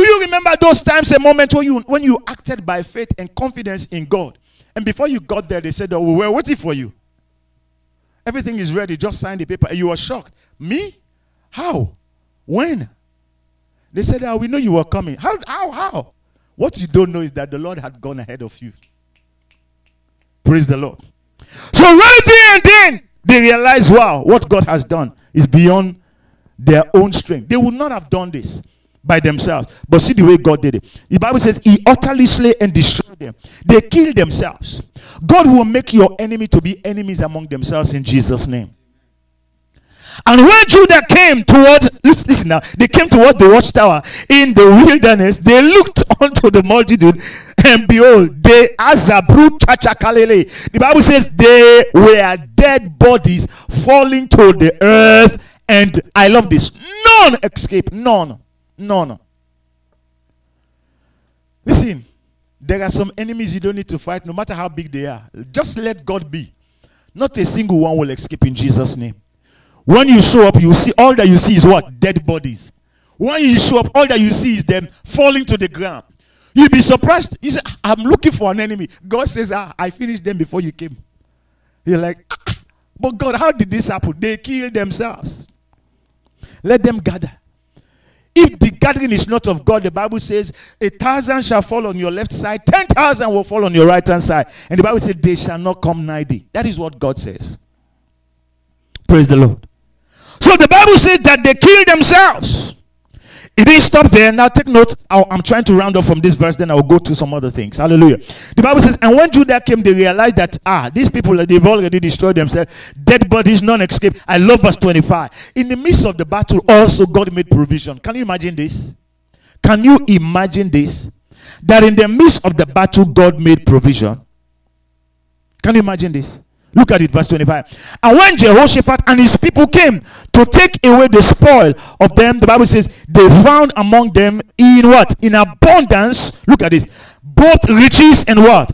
Do you remember those times and moments when you when you acted by faith and confidence in God? And before you got there, they said, Oh, we're waiting for you. Everything is ready. Just sign the paper. And you were shocked. Me? How? When? They said, oh, we know you were coming. How? How? How? What you don't know is that the Lord had gone ahead of you. Praise the Lord. So right there and then, they realize, wow, what God has done is beyond their own strength. They would not have done this by themselves. But see the way God did it. The Bible says he utterly slay and destroy them. They kill themselves. God will make your enemy to be enemies among themselves in Jesus' name. And when Judah came towards, listen, listen now, they came towards the watchtower in the wilderness, they looked unto the multitude, and behold, they azabru tachakalele. The Bible says they were dead bodies falling to the earth, and I love this. None escaped, none. None. Listen, there are some enemies you don't need to fight, no matter how big they are. Just let God be. Not a single one will escape in Jesus' name. When you show up, you see all that you see is what? Dead bodies. When you show up, all that you see is them falling to the ground. You'll be surprised. You say, I'm looking for an enemy. God says, ah, I finished them before you came. You're like, ah, but God, how did this happen? They killed themselves. Let them gather. If the gathering is not of God, the Bible says, a thousand shall fall on your left side, ten thousand will fall on your right hand side. And the Bible says, they shall not come nigh thee. That is what God says. Praise the Lord. So the Bible says that they killed themselves. It didn't stop there. Now take note. I'm trying to round up from this verse, then I will go to some other things. Hallelujah. The Bible says, and when Judah came, they realized that, ah, these people, they've already destroyed themselves. Dead bodies, none escape. I love verse 25. In the midst of the battle, also God made provision. Can you imagine this? Can you imagine this? That in the midst of the battle, God made provision. Can you imagine this? Look at it, verse 25. And when Jehoshaphat and his people came to take away the spoil of them, the Bible says they found among them in what? In abundance. Look at this. Both riches and what?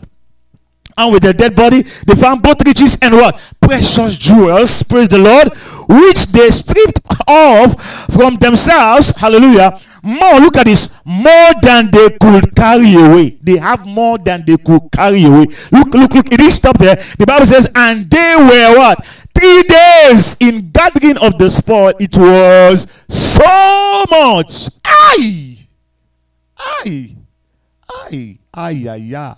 And with the dead body, they found both riches and what? Precious jewels, praise the Lord, which they stripped off from themselves. Hallelujah. More, look at this, more than they could carry away. They have more than they could carry away. Look, look, look, it is stop there. The Bible says, and they were what? Three days in gathering of the spoil. It was so much. Aye. Aye. Aye. Aye, aye, aye.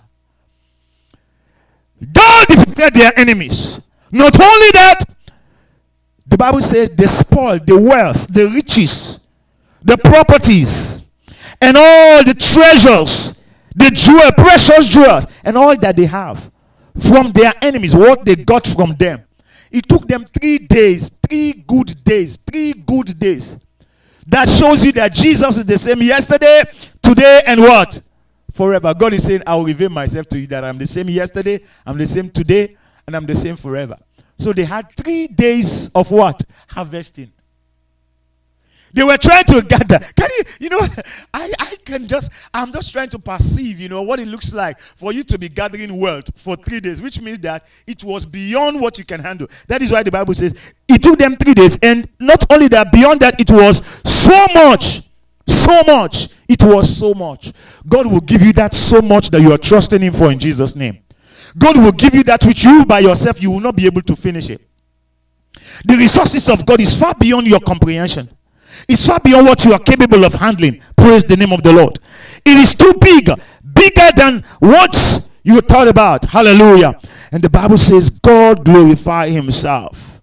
God defeated their enemies. Not only that, the Bible says the spoil, the wealth, the riches, the properties, and all the treasures, the jewel, precious jewels, and all that they have from their enemies, what they got from them. It took them three days, three good days, three good days. That shows you that Jesus is the same yesterday, today, and what? Forever. God is saying, I will reveal myself to you that I'm the same yesterday, I'm the same today, and I'm the same forever. So they had three days of what? Harvesting. They were trying to gather. Can you, you know, I, I can just, I'm just trying to perceive, you know, what it looks like for you to be gathering wealth for three days, which means that it was beyond what you can handle. That is why the Bible says it took them three days. And not only that, beyond that, it was so much so much. It was so much. God will give you that so much that you are trusting Him for in Jesus' name. God will give you that which you by yourself you will not be able to finish it. The resources of God is far beyond your comprehension. It's far beyond what you are capable of handling. Praise the name of the Lord. It is too big, bigger than what you thought about. Hallelujah. And the Bible says God glorified himself.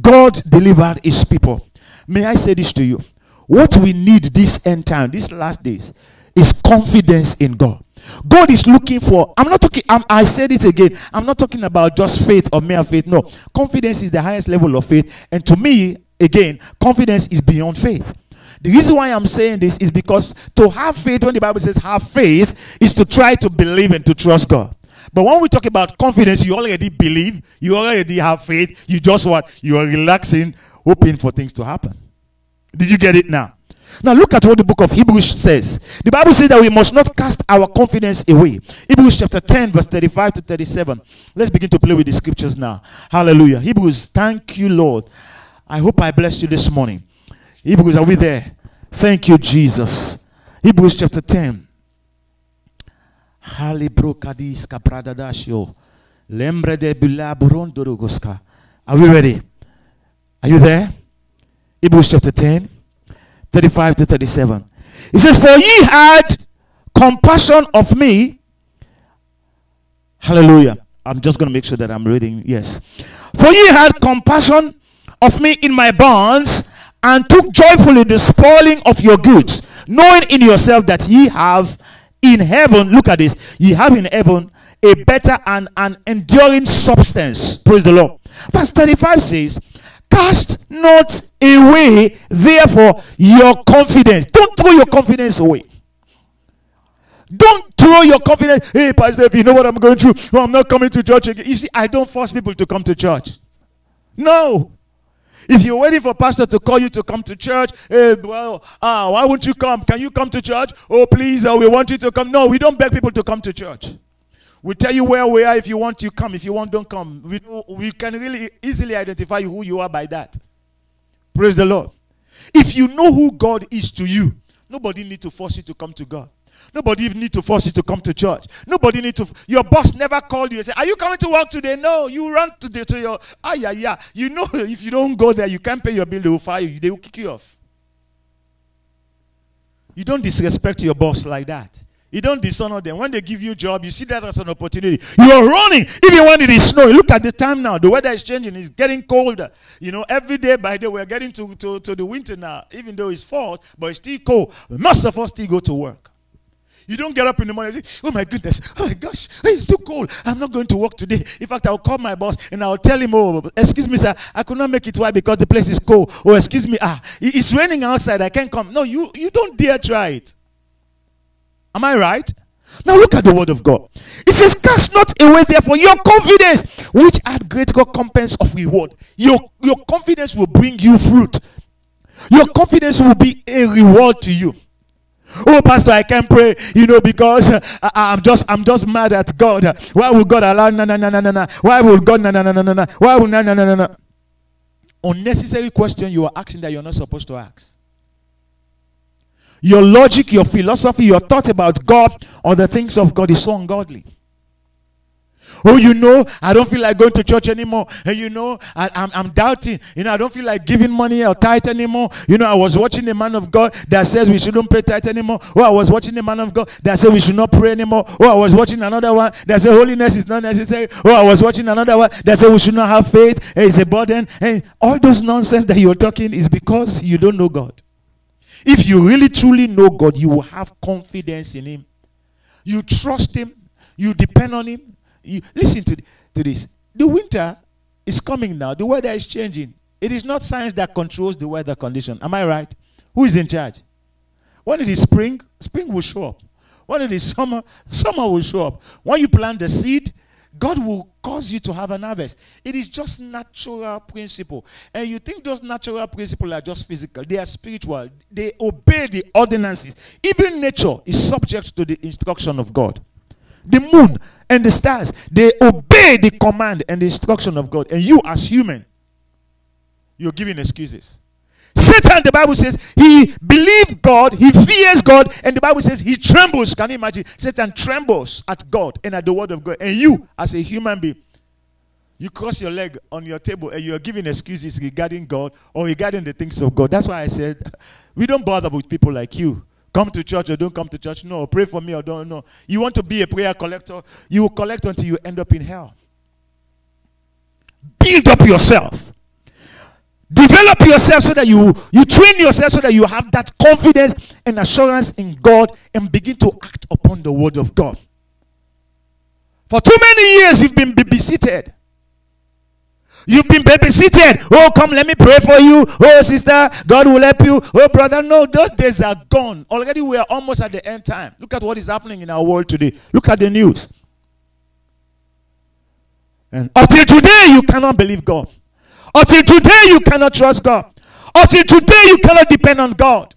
God delivered his people. May I say this to you? What we need this end time, these last days, is confidence in God. God is looking for, I'm not talking, I'm, i said it again, I'm not talking about just faith or mere faith. No, confidence is the highest level of faith. And to me, again, confidence is beyond faith. The reason why I'm saying this is because to have faith, when the Bible says have faith, is to try to believe and to trust God. But when we talk about confidence, you already believe, you already have faith, you just what? You are relaxing, hoping for things to happen. Did you get it now? Now look at what the book of Hebrews says. The Bible says that we must not cast our confidence away. Hebrews chapter 10, verse 35 to 37. Let's begin to play with the scriptures now. Hallelujah. Hebrews, thank you, Lord. I hope I bless you this morning. Hebrews, are we there? Thank you, Jesus. Hebrews chapter 10. Are we ready? Are you there? Hebrews chapter 10, 35 to 37. It says, For ye had compassion of me. Hallelujah. I'm just going to make sure that I'm reading. Yes. For ye had compassion of me in my bonds, and took joyfully the spoiling of your goods, knowing in yourself that ye have in heaven, look at this, ye have in heaven a better and an enduring substance. Praise the Lord. Verse 35 says, Cast not away, therefore, your confidence. Don't throw your confidence away. Don't throw your confidence. Hey, Pastor, if you know what I'm going through, well, I'm not coming to church again. You see, I don't force people to come to church. No. If you're waiting for pastor to call you to come to church, hey, well, ah, why won't you come? Can you come to church? Oh, please, uh, we want you to come. No, we don't beg people to come to church. We tell you where we are. If you want, you come. If you want, don't come. We, we can really easily identify who you are by that. Praise the Lord. If you know who God is to you, nobody need to force you to come to God. Nobody need to force you to come to church. Nobody need to. Your boss never called you and said, "Are you coming to work today?" No, you run to the, to your. Ah, yeah, yeah. You know, if you don't go there, you can't pay your bill. They will fire you. They will kick you off. You don't disrespect your boss like that. You don't dishonor them. When they give you a job, you see that as an opportunity. You are running even when it is snowing. Look at the time now. The weather is changing. It's getting colder. You know, every day by day we're getting to, to, to the winter now. Even though it's fall, but it's still cold. Most of us still go to work. You don't get up in the morning and say, Oh my goodness, oh my gosh, it's too cold. I'm not going to work today. In fact, I'll call my boss and I'll tell him, Oh, excuse me, sir, I could not make it. Why? Because the place is cold. Oh, excuse me, ah, it's raining outside. I can't come. No, you, you don't dare try it. Am I right? Now look at the word of God. It says, Cast not away therefore your confidence, which had great recompense of reward. Your, your confidence will bring you fruit. Your confidence will be a reward to you. Oh, pastor, I can't pray, you know, because uh, I, am just I'm just mad at God. Why would God allow no no no no no no? Why would God no no no no no no? Why would no no no no no? Unnecessary question you are asking that you're not supposed to ask. Your logic, your philosophy, your thought about God or the things of God is so ungodly. Oh, you know, I don't feel like going to church anymore. And you know, I, am I'm, I'm doubting. You know, I don't feel like giving money or tithe anymore. You know, I was watching a man of God that says we shouldn't pay tithe anymore. Oh, I was watching a man of God that said we should not pray anymore. Oh, I was watching another one that said holiness is not necessary. Oh, I was watching another one that said we should not have faith. It's a burden. And all those nonsense that you're talking is because you don't know God. If you really truly know God, you will have confidence in Him. You trust Him. You depend on Him. You, listen to, to this. The winter is coming now. The weather is changing. It is not science that controls the weather condition. Am I right? Who is in charge? When it is spring, spring will show up. When it is summer, summer will show up. When you plant the seed, God will cause you to have an harvest. It is just natural principle. And you think those natural principles are just physical. They are spiritual. They obey the ordinances. Even nature is subject to the instruction of God. The moon and the stars, they obey the command and the instruction of God. And you, as human, you're giving excuses. Satan, the Bible says, he believes God, he fears God, and the Bible says he trembles. Can you imagine? Satan trembles at God and at the word of God. And you, as a human being, you cross your leg on your table and you're giving excuses regarding God or regarding the things of God. That's why I said, we don't bother with people like you. Come to church or don't come to church. No, pray for me or don't. No. You want to be a prayer collector, you will collect until you end up in hell. Build up yourself. Develop yourself so that you you train yourself so that you have that confidence and assurance in God and begin to act upon the word of God. For too many years you've been babysitted. You've been babysitted. Oh, come, let me pray for you. Oh, sister, God will help you. Oh, brother, no, those days are gone. Already we are almost at the end time. Look at what is happening in our world today. Look at the news. And until today, you cannot believe God. Until today, you cannot trust God. Until today, you cannot depend on God.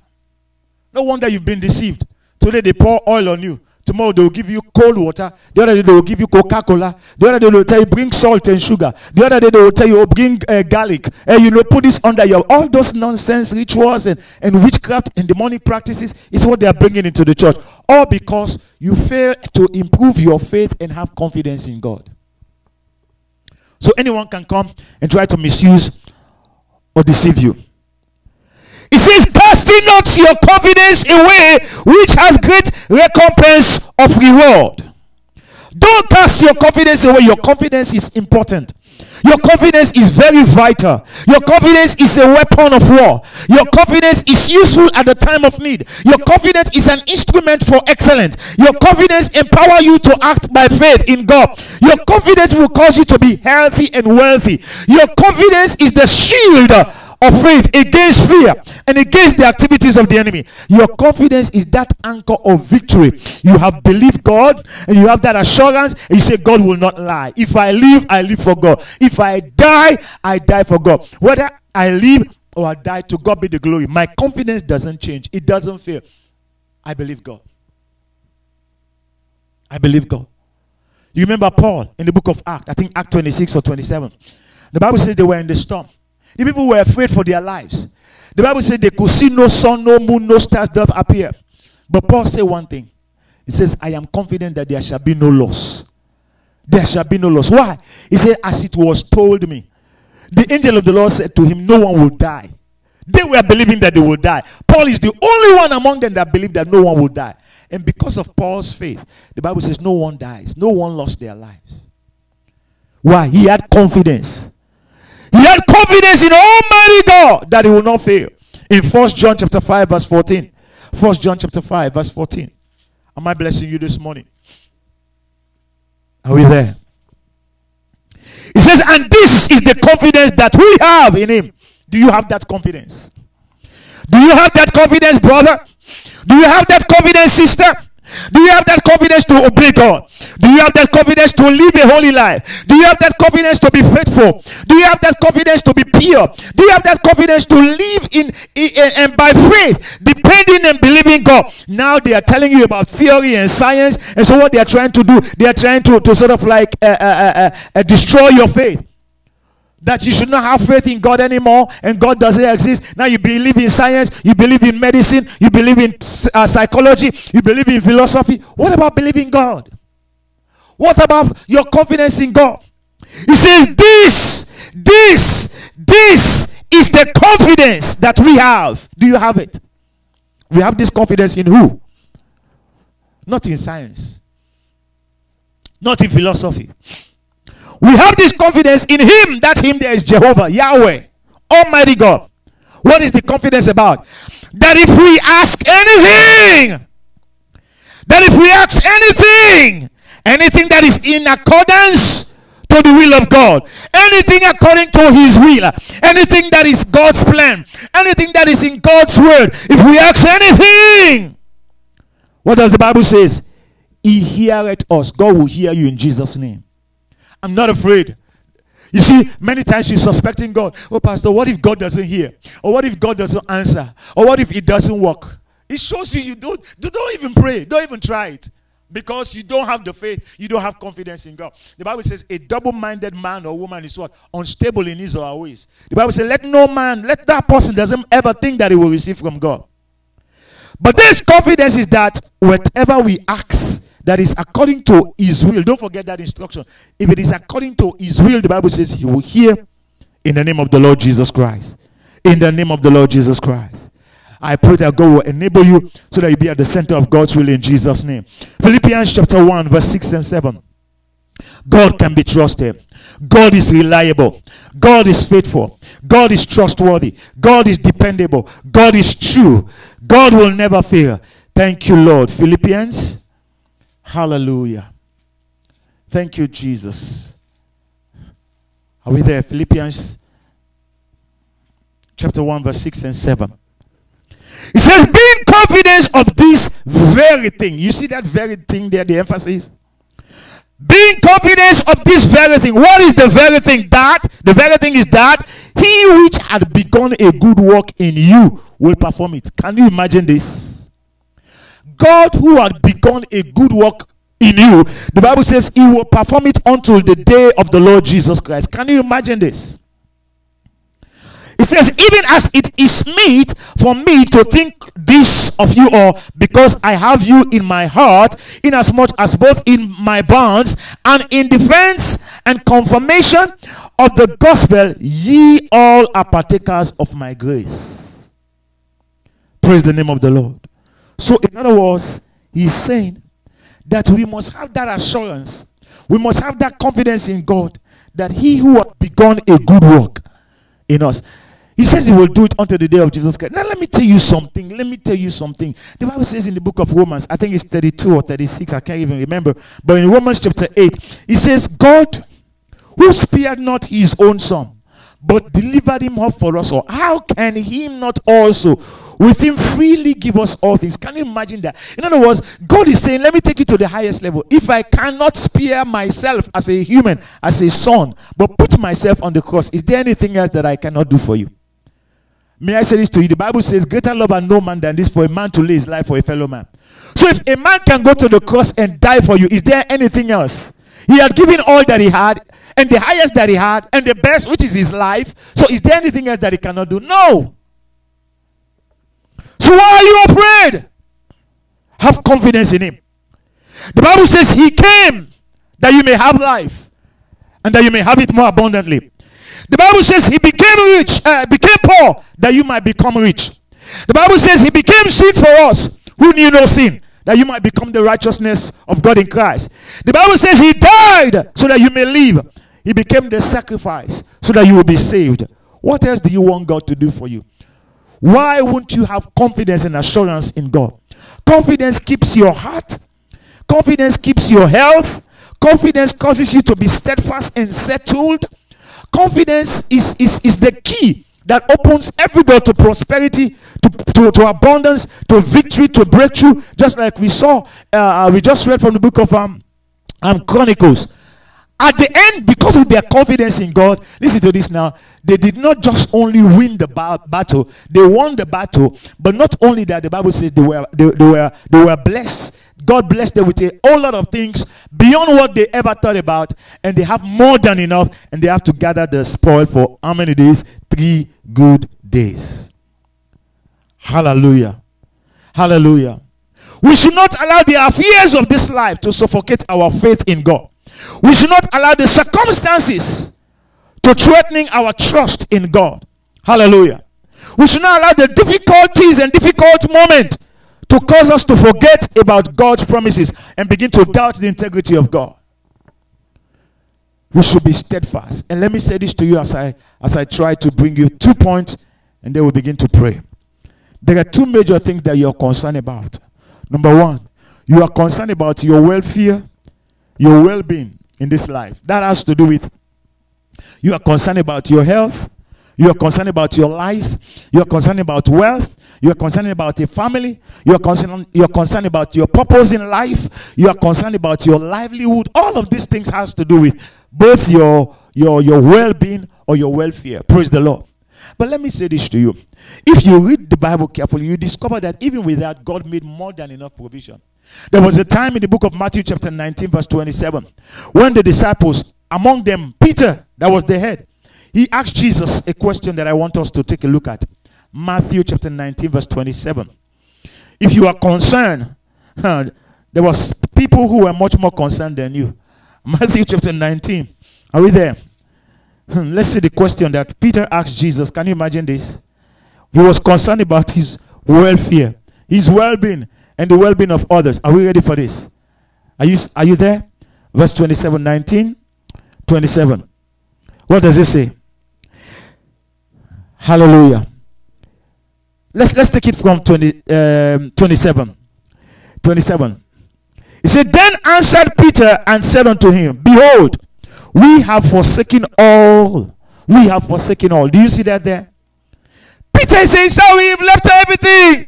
No wonder you've been deceived. Today, they pour oil on you. Tomorrow they will give you cold water. The other day they will give you Coca Cola. The other day they will tell you bring salt and sugar. The other day they will tell you oh, bring uh, garlic. And you know put this under your all those nonsense rituals and, and witchcraft and demonic practices is what they are bringing into the church. All because you fail to improve your faith and have confidence in God. So anyone can come and try to misuse or deceive you. He says, casting not your confidence away, which has great recompense of reward. Don't cast your confidence away. Your confidence is important. Your confidence is very vital. Your confidence is a weapon of war. Your confidence is useful at the time of need. Your confidence is an instrument for excellence. Your confidence empower you to act by faith in God. Your confidence will cause you to be healthy and wealthy. Your confidence is the shield of faith against fear and against the activities of the enemy. Your confidence is that anchor of victory. You have believed God and you have that assurance, you say, God will not lie. If I live, I live for God. If I die, I die for God. Whether I live or I die, to God be the glory. My confidence doesn't change, it doesn't fail. I believe God. I believe God. You remember Paul in the book of Acts, I think Act 26 or 27. The Bible says they were in the storm. The people were afraid for their lives. The Bible said they could see no sun, no moon, no stars doth appear. But Paul said one thing. He says, I am confident that there shall be no loss. There shall be no loss. Why? He said, As it was told me. The angel of the Lord said to him, No one will die. They were believing that they will die. Paul is the only one among them that believed that no one will die. And because of Paul's faith, the Bible says no one dies, no one lost their lives. Why? He had confidence. He had confidence in Almighty God that he will not fail. In First John chapter 5, verse 14. First John chapter 5, verse 14. Am I blessing you this morning? Are we there? He says, and this is the confidence that we have in him. Do you have that confidence? Do you have that confidence, brother? Do you have that confidence, sister? Do you have that confidence to obey God? Do you have that confidence to live a holy life? Do you have that confidence to be faithful? Do you have that confidence to be pure? Do you have that confidence to live in, in, in and by faith, depending and believing God? Now they are telling you about theory and science, and so what they are trying to do, they are trying to, to sort of like uh, uh, uh, uh destroy your faith that you should not have faith in God anymore and God doesn't exist. Now you believe in science, you believe in medicine, you believe in uh, psychology, you believe in philosophy. What about believing God? What about your confidence in God? He says, This, this, this is the confidence that we have. Do you have it? We have this confidence in who? Not in science, not in philosophy we have this confidence in Him. That Him there is Jehovah, Yahweh, Almighty God. What is the confidence about? That if we ask anything, that if we ask anything, anything that is in accordance to the will of God, anything according to His will, anything that is God's plan, anything that is in God's word, if we ask anything, what does the Bible says? He heareth us. God will hear you in Jesus' name. I'm not afraid. You see, many times you're suspecting God. Oh, Pastor, what if God doesn't hear? Or what if God doesn't answer? Or what if it doesn't work? It shows you you don't, don't even pray. Don't even try it. Because you don't have the faith, you don't have confidence in God. The Bible says a double-minded man or woman is what? Unstable in his or her ways. The Bible says, let no man, let that person doesn't ever think that he will receive from God. But this confidence is that whatever we ask, that is according to his will. Don't forget that instruction. If it is according to his will, the Bible says he will hear in the name of the Lord Jesus Christ. In the name of the Lord Jesus Christ. I pray that God will enable you so that you be at the center of God's will in Jesus' name. Philippians chapter 1, verse 6 and 7. God can be trusted. God is reliable. God is faithful. God is trustworthy. God is dependable. God is true. God will never fail. Thank you, Lord. Philippians Hallelujah. Thank you, Jesus. Are we there? Philippians chapter 1, verse 6 and 7. It says, being confident of this very thing. You see that very thing there, the emphasis? Being confident of this very thing. What is the very thing? That the very thing is that he which had begun a good work in you will perform it. Can you imagine this? God who had begun a good work in you, the Bible says he will perform it until the day of the Lord Jesus Christ. Can you imagine this? It says, even as it is meet for me to think this of you all, because I have you in my heart, inasmuch as both in my bonds and in defense and confirmation of the gospel, ye all are partakers of my grace. Praise the name of the Lord. So, in other words, he's saying that we must have that assurance, we must have that confidence in God that he who has begun a good work in us. He says he will do it until the day of Jesus Christ. Now, let me tell you something. Let me tell you something. The Bible says in the book of Romans, I think it's 32 or 36, I can't even remember. But in Romans chapter 8, he says, God, who spared not his own son, but delivered him up for us all, how can he not also with him freely give us all things. Can you imagine that? In other words, God is saying, Let me take you to the highest level. If I cannot spare myself as a human, as a son, but put myself on the cross, is there anything else that I cannot do for you? May I say this to you? The Bible says, Greater love and no man than this for a man to lay his life for a fellow man. So if a man can go to the cross and die for you, is there anything else? He had given all that he had, and the highest that he had, and the best, which is his life. So is there anything else that he cannot do? No. Why are you afraid? Have confidence in him. The Bible says he came that you may have life and that you may have it more abundantly. The Bible says he became rich, uh, became poor that you might become rich. The Bible says he became sin for us who knew no sin that you might become the righteousness of God in Christ. The Bible says he died so that you may live. He became the sacrifice so that you will be saved. What else do you want God to do for you? Why won't you have confidence and assurance in God? Confidence keeps your heart, confidence keeps your health, confidence causes you to be steadfast and settled. Confidence is, is, is the key that opens every door to prosperity, to, to, to abundance, to victory, to breakthrough, just like we saw, uh, uh we just read from the book of um, um, Chronicles. At the end, because of their confidence in God, listen to this now. They did not just only win the ba- battle; they won the battle. But not only that, the Bible says they were they, they were they were blessed. God blessed them with a whole lot of things beyond what they ever thought about, and they have more than enough. And they have to gather the spoil for how many days? Three good days. Hallelujah! Hallelujah! We should not allow the affairs of this life to suffocate our faith in God. We should not allow the circumstances to threatening our trust in God. Hallelujah. We should not allow the difficulties and difficult moment to cause us to forget about God's promises and begin to doubt the integrity of God. We should be steadfast. And let me say this to you as I as I try to bring you two points and then we begin to pray. There are two major things that you're concerned about. Number one, you are concerned about your welfare your well being in this life. That has to do with you are concerned about your health, you are concerned about your life, you are concerned about wealth, you are concerned about your family, you are concerned, you are concerned about your purpose in life, you are concerned about your livelihood. All of these things has to do with both your your your well-being or your welfare. Praise the Lord. But let me say this to you. If you read the Bible carefully, you discover that even with that, God made more than enough provision. There was a time in the book of Matthew, chapter 19, verse 27, when the disciples, among them Peter, that was the head, he asked Jesus a question that I want us to take a look at. Matthew chapter 19, verse 27. If you are concerned, huh, there was people who were much more concerned than you. Matthew chapter 19. Are we there? Hmm, let's see the question that Peter asked Jesus. Can you imagine this? He was concerned about his welfare, his well being and the well-being of others. Are we ready for this? Are you are you there? Verse 27, 19, 27. What does it say? Hallelujah. Let's let's take it from 20, um, 27. 27. He said, Then answered Peter and said unto him, Behold, we have forsaken all. We have forsaken all. Do you see that there? Peter says, So we've left everything.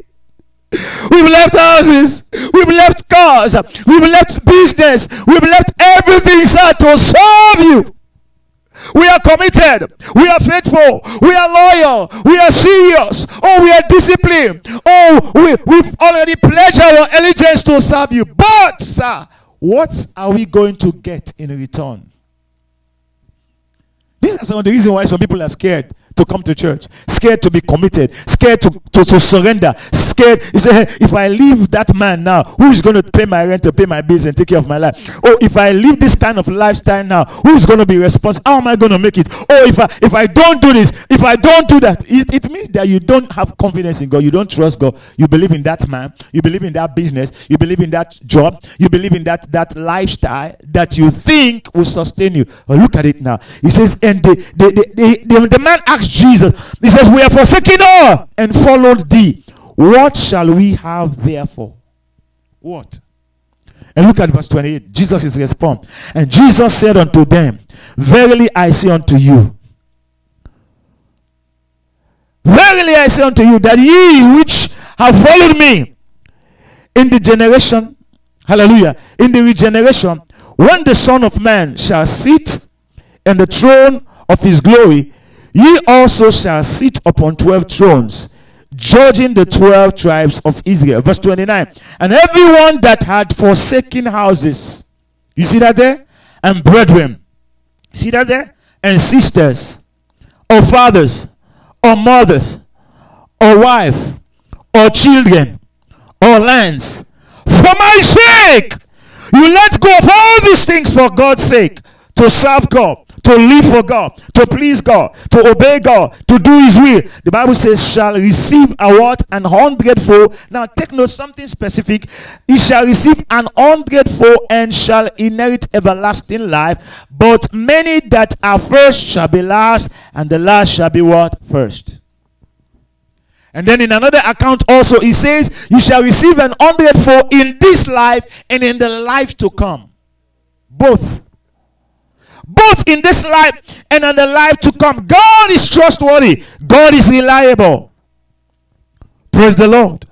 We've left houses. We've left cars. We've left business. We've left everything, sir, to serve you. We are committed. We are faithful. We are loyal. We are serious. Oh, we are disciplined. Oh, we, we've already pledged our allegiance to serve you. But, sir, what are we going to get in return? These are some of the reasons why some people are scared to come to church, scared to be committed, scared to, to, to surrender, scared. He said, If I leave that man now, who is going to pay my rent, to pay my bills, and take care of my life? Oh, if I live this kind of lifestyle now, who is going to be responsible? How am I going to make it? Oh, if I if I don't do this, if I don't do that, it, it means that you don't have confidence in God. You don't trust God. You believe in that man, you believe in that business, you believe in that job, you believe in that that lifestyle that you think will sustain you. But look at it now. He says, and the the, the, the, the man asked Jesus. He says, We are forsaken all and followed thee. What shall we have therefore? What? And look at verse 28. Jesus is response. And Jesus said unto them, Verily I say unto you, Verily I say unto you, that ye which have followed me in the generation, hallelujah, in the regeneration, when the Son of Man shall sit in the throne of his glory, Ye also shall sit upon 12 thrones, judging the 12 tribes of Israel. Verse 29. And everyone that had forsaken houses, you see that there? And brethren, see that there? And sisters, or fathers, or mothers, or wife, or children, or lands, for my sake, you let go of all these things for God's sake to serve God to live for God, to please God, to obey God, to do His will. The Bible says, shall receive a what? An hundredfold. Now take note something specific. He shall receive an hundredfold and shall inherit everlasting life. But many that are first shall be last, and the last shall be what? First. And then in another account also, he says, You shall receive an hundredfold in this life and in the life to come. Both both in this life and in the life to come. God is trustworthy, God is reliable. Praise the Lord.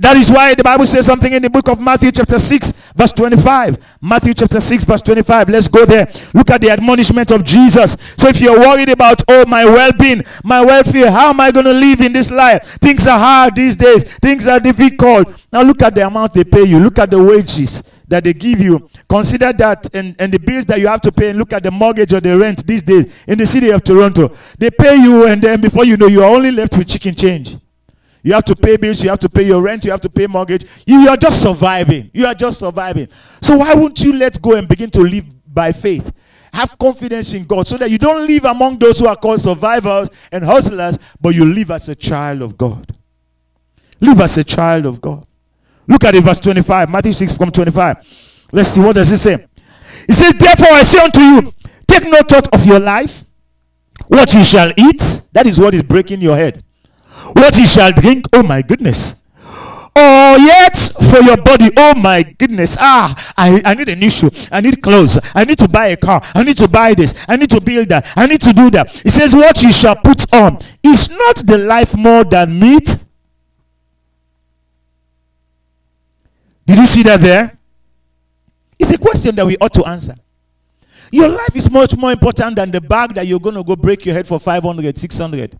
That is why the Bible says something in the book of Matthew, chapter 6, verse 25. Matthew, chapter 6, verse 25. Let's go there. Look at the admonishment of Jesus. So, if you're worried about, oh, my well being, my welfare, how am I going to live in this life? Things are hard these days, things are difficult. Now, look at the amount they pay you, look at the wages that they give you. Consider that and, and the bills that you have to pay, and look at the mortgage or the rent these days in the city of Toronto. They pay you, and then before you know, you are only left with chicken change. You have to pay bills, you have to pay your rent, you have to pay mortgage. You are just surviving. You are just surviving. So why wouldn't you let go and begin to live by faith? Have confidence in God so that you don't live among those who are called survivors and hustlers, but you live as a child of God. Live as a child of God. Look at it, verse 25, Matthew 6 from 25. Let's see what does it say. It says, Therefore I say unto you, take no thought of your life, what you shall eat. That is what is breaking your head what he shall drink. Oh my goodness. Or yet for your body. Oh my goodness. Ah, I, I need a new shoe. I need clothes. I need to buy a car. I need to buy this. I need to build that. I need to do that. He says, What you shall put on. Is not the life more than meat? Did you see that there? It's a question that we ought to answer. Your life is much more important than the bag that you're going to go break your head for 500, 600.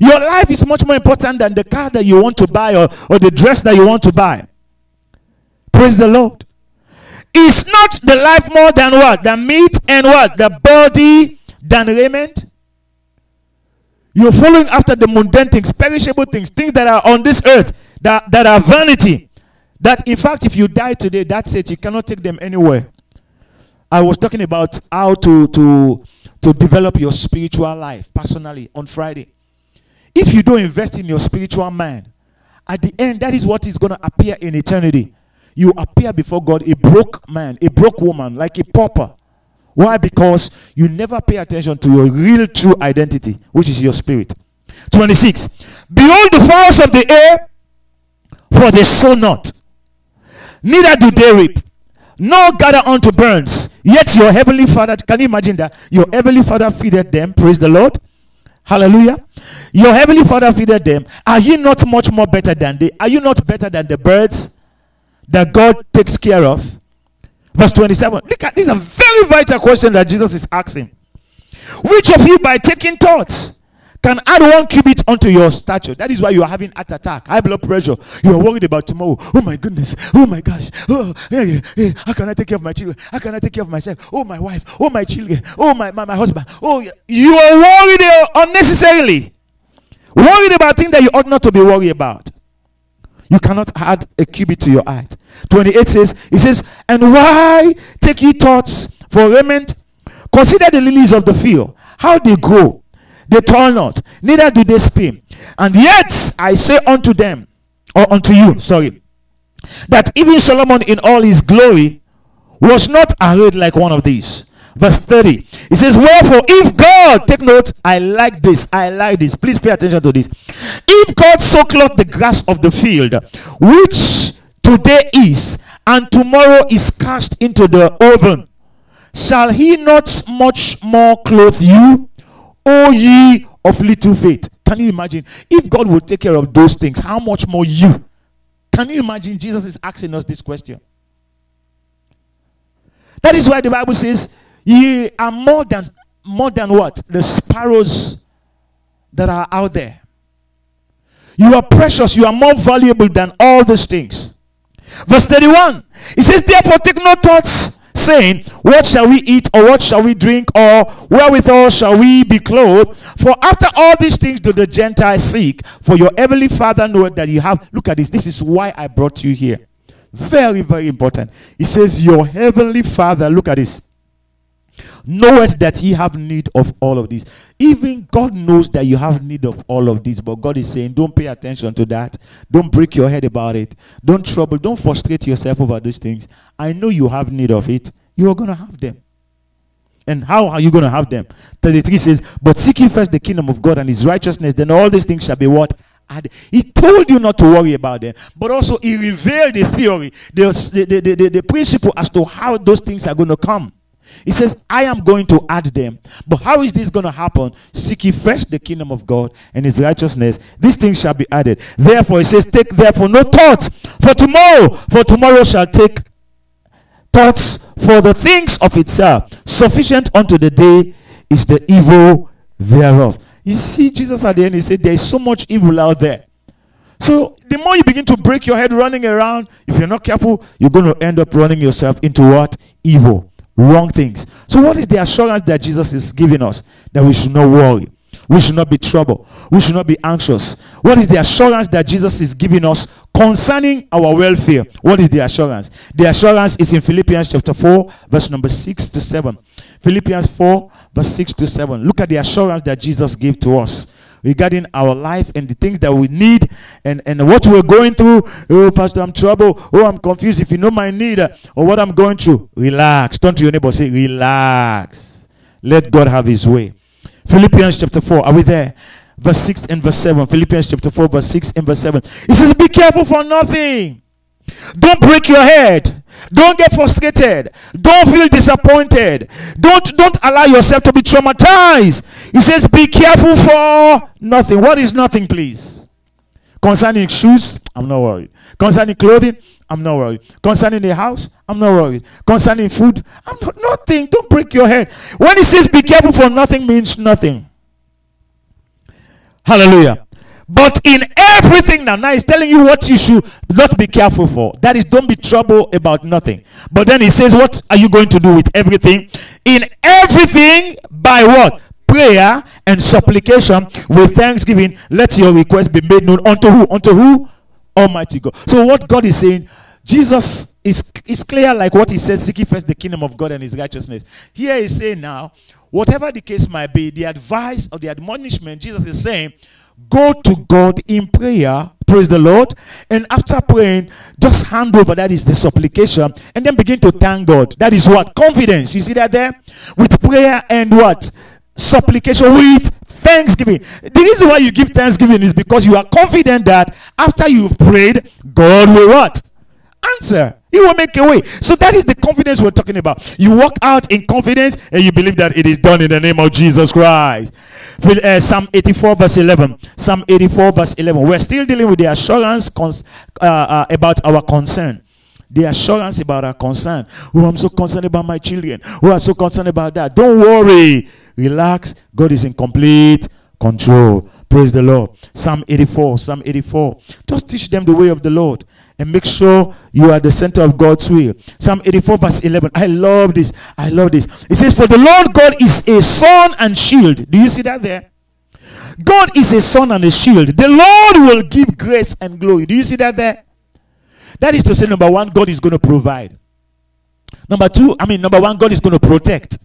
Your life is much more important than the car that you want to buy or, or the dress that you want to buy. Praise the Lord. Is not the life more than what? The meat and what? The body than raiment? You're following after the mundane things, perishable things, things that are on this earth, that, that are vanity. That in fact, if you die today, that's it. You cannot take them anywhere. I was talking about how to, to, to develop your spiritual life personally on Friday. If you don't invest in your spiritual man, at the end, that is what is going to appear in eternity. You appear before God a broke man, a broke woman, like a pauper. Why? Because you never pay attention to your real true identity, which is your spirit. 26. Behold the fowls of the air, for they sow not, neither do they reap, nor gather unto burns. Yet your heavenly Father, can you imagine that? Your heavenly Father feedeth them, praise the Lord. Hallelujah. Your heavenly Father feeded them. Are you not much more better than they? Are you not better than the birds that God takes care of? Verse 27. Look at this is a very vital question that Jesus is asking. Which of you, by taking thoughts, can add one cubit onto your stature. That is why you are having heart attack, high blood pressure. You are worried about tomorrow. Oh my goodness. Oh my gosh. Oh, hey, hey, how can I take care of my children? How can I take care of myself? Oh my wife. Oh my children. Oh my, my, my husband. Oh, you are worried eh, unnecessarily. Worried about things that you ought not to be worried about. You cannot add a cubit to your height. 28 says, He says, And why take ye thoughts for raiment? Consider the lilies of the field, how they grow. They toil not, neither do they spin. And yet I say unto them, or unto you, sorry, that even Solomon in all his glory was not arrayed like one of these. Verse 30. It says, Wherefore, if God, take note, I like this, I like this. Please pay attention to this. If God so clothed the grass of the field, which today is, and tomorrow is cast into the oven, shall he not much more clothe you, O ye of little faith. Can you imagine? If God will take care of those things, how much more you? Can you imagine Jesus is asking us this question? That is why the Bible says, Ye are more than more than what? The sparrows that are out there. You are precious, you are more valuable than all these things. Verse 31. It says, Therefore, take no thoughts saying, What shall we eat, or what shall we drink, or wherewithal shall we be clothed? For after all these things do the Gentiles seek, for your heavenly Father knoweth that you have. Look at this. This is why I brought you here. Very, very important. He says, Your heavenly Father, look at this knoweth that ye have need of all of this. Even God knows that you have need of all of this, but God is saying, don't pay attention to that. Don't break your head about it. Don't trouble. Don't frustrate yourself over those things. I know you have need of it. You are going to have them. And how are you going to have them? 33 says, But seek ye first the kingdom of God and his righteousness, then all these things shall be what? And he told you not to worry about them, but also he revealed the theory, the, the, the, the, the principle as to how those things are going to come. He says, I am going to add them. But how is this going to happen? Seek ye first the kingdom of God and his righteousness. These things shall be added. Therefore, he says, Take therefore no thought for tomorrow, for tomorrow shall take thoughts for the things of itself. Sufficient unto the day is the evil thereof. You see, Jesus at the end, he said, There is so much evil out there. So the more you begin to break your head running around, if you're not careful, you're going to end up running yourself into what? Evil wrong things. So, what is the assurance that Jesus is giving us? That we should not worry. We should not be troubled. We should not be anxious. What is the assurance that Jesus is giving us concerning our welfare? What is the assurance? The assurance is in Philippians chapter 4, verse number 6 to 7. Philippians 4, verse 6 to 7. Look at the assurance that Jesus gave to us regarding our life and the things that we need and, and what we're going through. Oh, Pastor, I'm troubled. Oh, I'm confused. If you know my need uh, or what I'm going through, relax. Turn to your neighbor say, relax. Let God have his way. Philippians chapter 4. Are we there? Verse 6 and verse 7. Philippians chapter 4, verse 6 and verse 7. He says, Be careful for nothing. Don't break your head. Don't get frustrated. Don't feel disappointed. Don't don't allow yourself to be traumatized. He says, "Be careful for nothing." What is nothing, please? Concerning shoes, I'm not worried. Concerning clothing, I'm not worried. Concerning the house, I'm not worried. Concerning food, I'm not nothing. Don't break your head. When he says be careful for nothing means nothing. Hallelujah. But in everything now, now he's telling you what you should not be careful for. That is, don't be troubled about nothing. But then he says, What are you going to do with everything? In everything, by what? Prayer and supplication with thanksgiving, let your request be made known unto who? Unto who? Almighty God. So, what God is saying, Jesus is, is clear like what he says, seeking first the kingdom of God and his righteousness. Here he's saying now, whatever the case might be, the advice or the admonishment, Jesus is saying, Go to God in prayer. Praise the Lord. And after praying, just hand over. That is the supplication. And then begin to thank God. That is what? Confidence. You see that there? With prayer and what? Supplication with thanksgiving. The reason why you give thanksgiving is because you are confident that after you've prayed, God will what? Answer. He will make a way. So that is the confidence we're talking about. You walk out in confidence and you believe that it is done in the name of Jesus Christ. Uh, Psalm 84 verse 11. Psalm 84 verse 11. We're still dealing with the assurance cons- uh, uh, about our concern. The assurance about our concern. Oh, I'm so concerned about my children. Oh, I'm so concerned about that. Don't worry. Relax. God is in complete control. Praise the Lord. Psalm 84. Psalm 84. Just teach them the way of the Lord and make sure you are the center of God's will. Psalm 84, verse 11. I love this. I love this. It says, For the Lord God is a sun and shield. Do you see that there? God is a sun and a shield. The Lord will give grace and glory. Do you see that there? That is to say, number one, God is going to provide. Number two, I mean, number one, God is going to protect.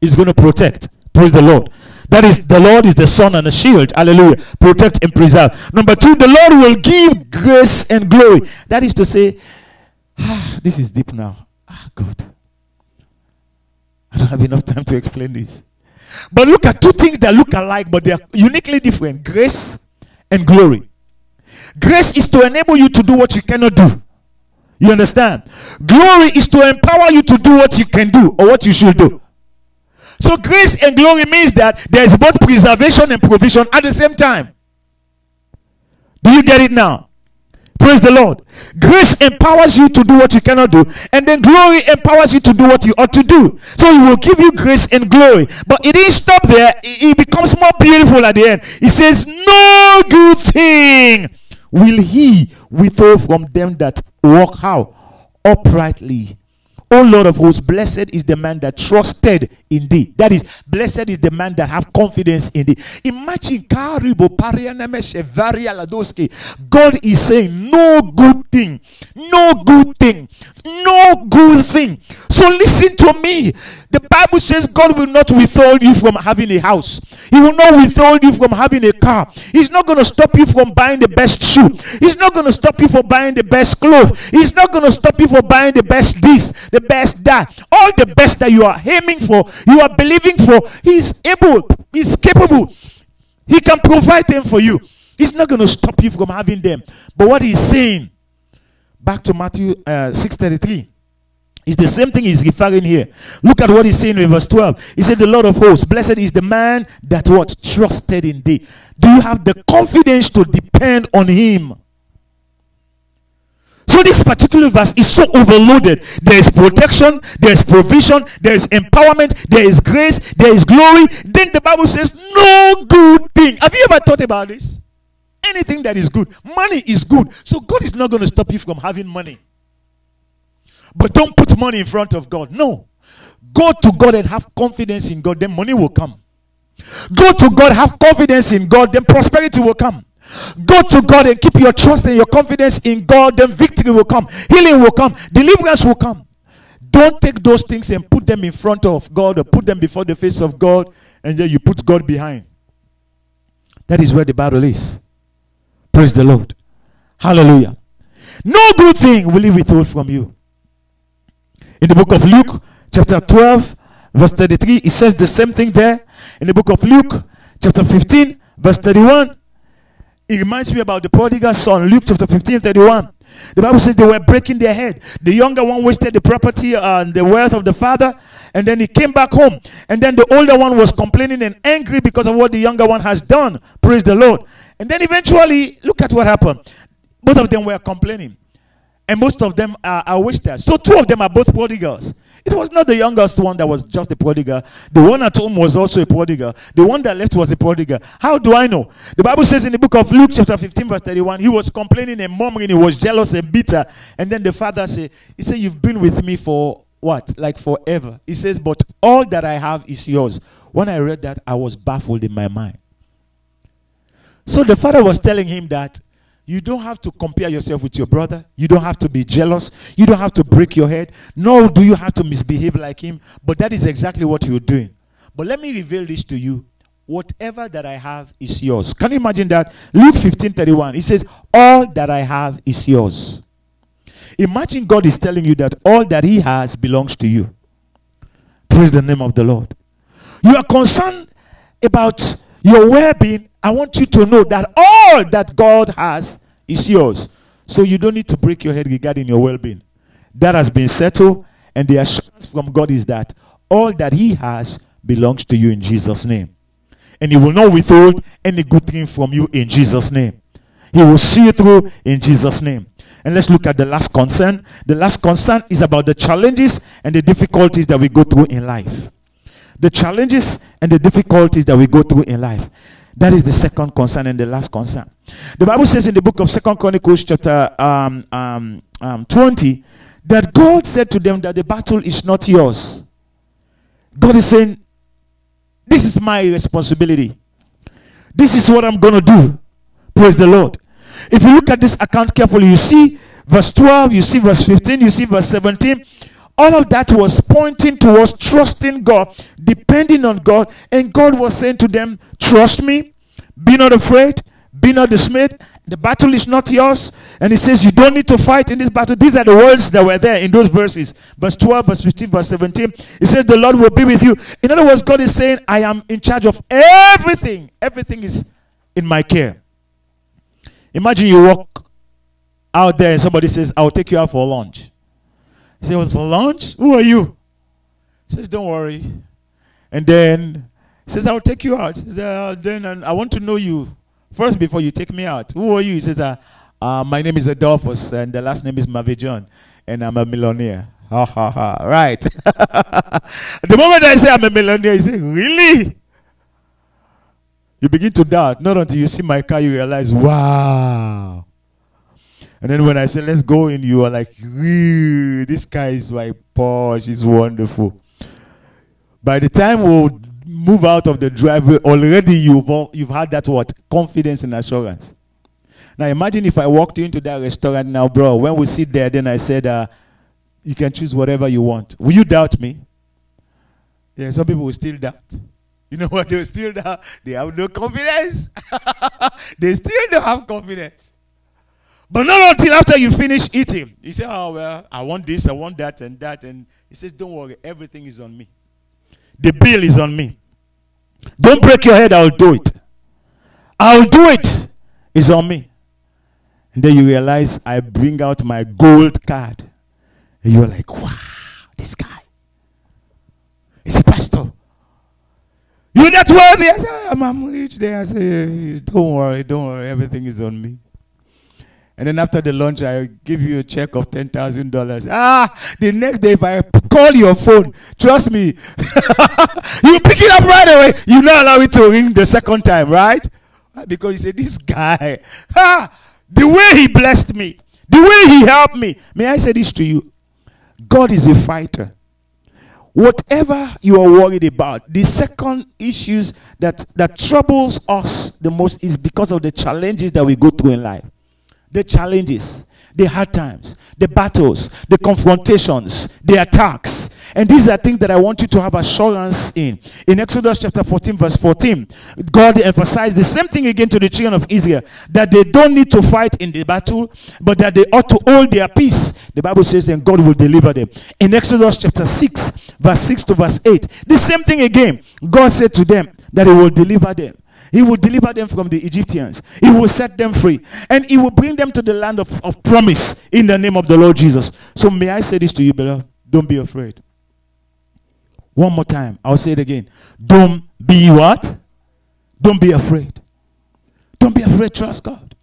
He's going to protect. Praise the Lord. That is, the Lord is the sun and the shield. Hallelujah. Protect and preserve. Number two, the Lord will give grace and glory. That is to say, ah, this is deep now. Ah, God. I don't have enough time to explain this. But look at two things that look alike, but they are uniquely different grace and glory. Grace is to enable you to do what you cannot do. You understand? Glory is to empower you to do what you can do or what you should do. So grace and glory means that there is both preservation and provision at the same time. Do you get it now? Praise the Lord. Grace empowers you to do what you cannot do, and then glory empowers you to do what you ought to do. So he will give you grace and glory. But it didn't stop there, it becomes more beautiful at the end. He says, No good thing will he withhold from them that walk how? Uprightly O Lord of hosts, blessed is the man that trusted in thee. That is, blessed is the man that have confidence in thee. Imagine God is saying, No good thing, no good thing, no good thing. So listen to me. The Bible says God will not withhold you from having a house. He will not withhold you from having a car. He's not going to stop you from buying the best shoe. He's not going to stop you from buying the best clothes. He's not going to stop you from buying the best this, the best that. All the best that you are aiming for, you are believing for. He's able, he's capable. He can provide them for you. He's not going to stop you from having them. But what he's saying, back to Matthew uh, 6:33. It's the same thing he's referring here. Look at what he's saying in verse 12. He said, The Lord of hosts, blessed is the man that what trusted in thee. Do you have the confidence to depend on him? So this particular verse is so overloaded. There is protection, there is provision, there is empowerment, there is grace, there is glory. Then the Bible says, no good thing. Have you ever thought about this? Anything that is good. Money is good. So God is not going to stop you from having money. But don't put money in front of God. No. Go to God and have confidence in God, then money will come. Go to God, have confidence in God, then prosperity will come. Go to God and keep your trust and your confidence in God, then victory will come, healing will come, deliverance will come. Don't take those things and put them in front of God or put them before the face of God and then you put God behind. That is where the battle is. Praise the Lord. Hallelujah. No good thing will he withhold from you. In the book of Luke, chapter 12, verse 33, it says the same thing there. In the book of Luke, chapter 15, verse 31, it reminds me about the prodigal son, Luke chapter 15, 31. The Bible says they were breaking their head. The younger one wasted the property and the wealth of the father, and then he came back home. And then the older one was complaining and angry because of what the younger one has done. Praise the Lord. And then eventually, look at what happened. Both of them were complaining, and most of them are, are wasters. So two of them are both prodigals. It was not the youngest one that was just a prodigal. The one at home was also a prodigal. The one that left was a prodigal. How do I know? The Bible says in the book of Luke, chapter 15, verse 31, he was complaining and murmuring, he was jealous and bitter. And then the father said, He said, You've been with me for what? Like forever. He says, But all that I have is yours. When I read that, I was baffled in my mind. So the father was telling him that you don't have to compare yourself with your brother. You don't have to be jealous. You don't have to break your head. Nor do you have to misbehave like him. But that is exactly what you're doing. But let me reveal this to you. Whatever that I have is yours. Can you imagine that? Luke 15 31. He says, All that I have is yours. Imagine God is telling you that all that He has belongs to you. Praise the name of the Lord. You are concerned about your well being I want you to know that all that God has is yours. So you don't need to break your head regarding your well being. That has been settled, and the assurance from God is that all that He has belongs to you in Jesus' name. And He will not withhold any good thing from you in Jesus' name. He will see you through in Jesus' name. And let's look at the last concern. The last concern is about the challenges and the difficulties that we go through in life. The challenges and the difficulties that we go through in life. That is the second concern and the last concern. The Bible says in the book of Second Chronicles, chapter um, um, um, 20, that God said to them that the battle is not yours. God is saying, This is my responsibility. This is what I'm going to do. Praise the Lord. If you look at this account carefully, you see verse 12, you see verse 15, you see verse 17 all of that was pointing towards trusting God, depending on God. And God was saying to them, Trust me, be not afraid, be not dismayed. The battle is not yours. And he says, You don't need to fight in this battle. These are the words that were there in those verses. Verse 12, verse 15, verse 17. He says, The Lord will be with you. In other words, God is saying, I am in charge of everything. Everything is in my care. Imagine you walk out there and somebody says, I'll take you out for lunch. He said, "What's for lunch? Who are you? He says, Don't worry. And then he says, I'll take you out. He says, uh, Then I want to know you first before you take me out. Who are you? He says, uh, uh, My name is Adolphus, and the last name is Mavijon, and I'm a millionaire. Ha ha ha. Right. the moment I say I'm a millionaire, he says, Really? You begin to doubt. Not until you see my car, you realize, wow. And then when I say, let's go in, you are like, this guy is like Porsche, he's wonderful. By the time we'll move out of the driveway, already you've, you've had that what? Confidence and assurance. Now imagine if I walked into that restaurant now, bro. When we sit there, then I said, uh, you can choose whatever you want. Will you doubt me? Yeah, some people will still doubt. You know what? They will still doubt. They have no confidence. they still don't have confidence. But not until after you finish eating. You say, Oh, well, I want this, I want that, and that. And he says, Don't worry, everything is on me. The bill is on me. Don't break your head, I'll do it. I'll do it. It's on me. And then you realize I bring out my gold card. And you're like, wow. this guy. He's a pastor. You that worthy? I say, I'm, I'm rich there. I say, don't worry, don't worry, everything is on me. And then after the lunch, I give you a check of ten thousand dollars. Ah, the next day, if I call your phone, trust me, you pick it up right away. You not allow it to ring the second time, right? Because you say, This guy, ah, the way he blessed me, the way he helped me. May I say this to you? God is a fighter. Whatever you are worried about, the second issues that, that troubles us the most is because of the challenges that we go through in life the challenges, the hard times, the battles, the confrontations, the attacks. And these are things that I want you to have assurance in. In Exodus chapter 14, verse 14, God emphasized the same thing again to the children of Israel that they don't need to fight in the battle, but that they ought to hold their peace. The Bible says, and God will deliver them. In Exodus chapter 6, verse 6 to verse 8, the same thing again. God said to them that He will deliver them. He will deliver them from the Egyptians. He will set them free. And He will bring them to the land of, of promise in the name of the Lord Jesus. So, may I say this to you, beloved? Don't be afraid. One more time. I'll say it again. Don't be what? Don't be afraid. Don't be afraid. Trust God.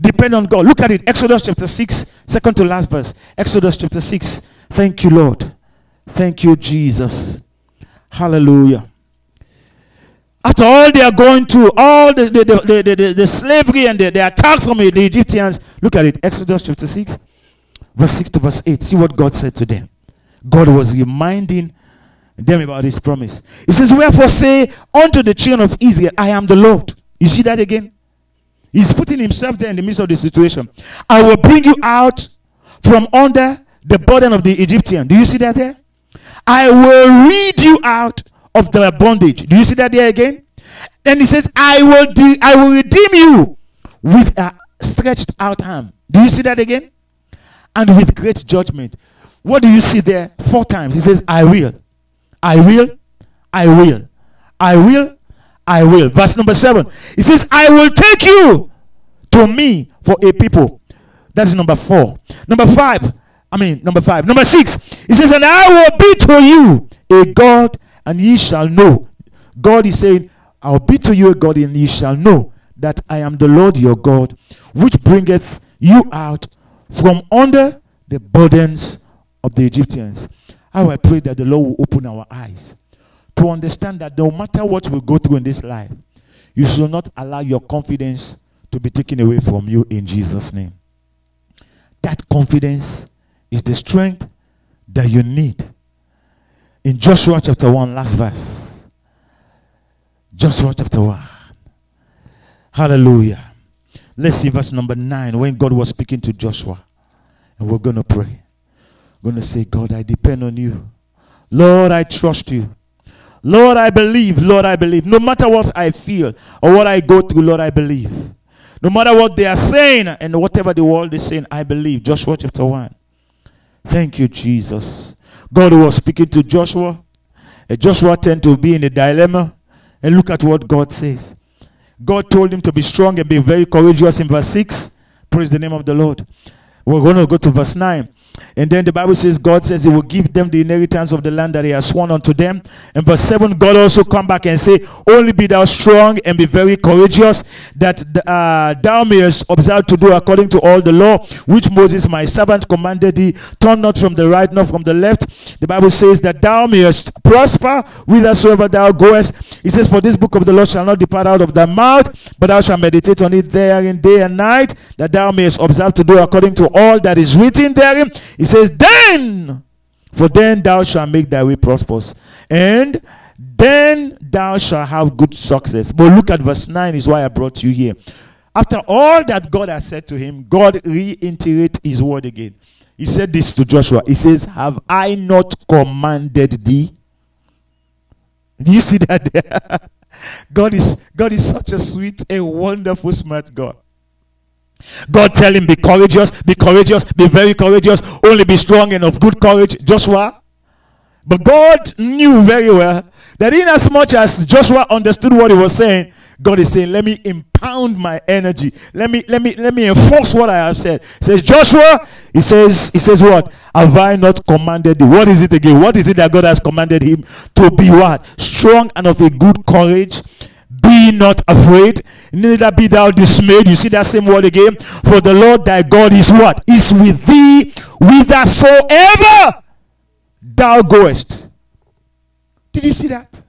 Depend on God. Look at it. Exodus chapter 6, second to last verse. Exodus chapter 6. Thank you, Lord. Thank you, Jesus. Hallelujah. After all they are going through, all the, the, the, the, the, slavery and the, the attack from the Egyptians, look at it. Exodus chapter 6, verse 6 to verse 8. See what God said to them. God was reminding them about his promise. He says, Wherefore say unto the children of Israel, I am the Lord. You see that again? He's putting himself there in the midst of the situation. I will bring you out from under the burden of the Egyptian. Do you see that there? I will read you out of their bondage. Do you see that there again? Then he says, I will de- I will redeem you with a stretched out arm. Do you see that again? And with great judgment. What do you see there? Four times. He says, I will. I will. I will. I will. I will. Verse number seven. He says, I will take you to me for a people. That's number four. Number five. I mean, number five. Number six. He says, And I will be to you a God and ye shall know. God is saying, I'll be to you a God, and ye shall know that I am the Lord your God, which bringeth you out from under the burdens of the Egyptians. How I pray that the Lord will open our eyes to understand that no matter what we go through in this life, you should not allow your confidence to be taken away from you in Jesus' name. That confidence is the strength that you need in Joshua chapter 1, last verse. Joshua chapter 1. Hallelujah. Let's see verse number 9 when God was speaking to Joshua. And we're going to pray. We're going to say, God, I depend on you. Lord, I trust you. Lord, I believe. Lord, I believe. No matter what I feel or what I go through, Lord, I believe. No matter what they are saying and whatever the world is saying, I believe. Joshua chapter 1. Thank you, Jesus. God was speaking to Joshua. And Joshua turned to be in a dilemma. And look at what God says. God told him to be strong and be very courageous in verse 6. Praise the name of the Lord. We're going to go to verse 9. And then the Bible says, God says He will give them the inheritance of the land that He has sworn unto them. And verse 7, God also come back and say, Only be thou strong and be very courageous, that uh, thou mayest observe to do according to all the law which Moses my servant commanded thee. Turn not from the right nor from the left. The Bible says that thou mayest prosper whithersoever thou goest. He says, For this book of the law shall not depart out of thy mouth, but thou shalt meditate on it therein day and night, that thou mayest observe to do according to all that is written therein. He says, Then, for then thou shalt make thy way prosperous, and then thou shalt have good success. But look at verse 9, is why I brought you here. After all that God has said to him, God reiterates his word again. He said this to Joshua. He says, Have I not commanded thee? Do you see that? God is God is such a sweet, a wonderful, smart God. God tell him, be courageous, be courageous, be very courageous, only be strong and of good courage. Joshua. But God knew very well that in as much as Joshua understood what he was saying, God is saying, Let me impound my energy. Let me let me let me enforce what I have said. He says, Joshua, he says, he says what? Have I not commanded you? What is it again? What is it that God has commanded him to be what? Strong and of a good courage. Be not afraid, neither be thou dismayed. You see that same word again? For the Lord thy God is what? Is with thee whithersoever thou goest. Did you see that?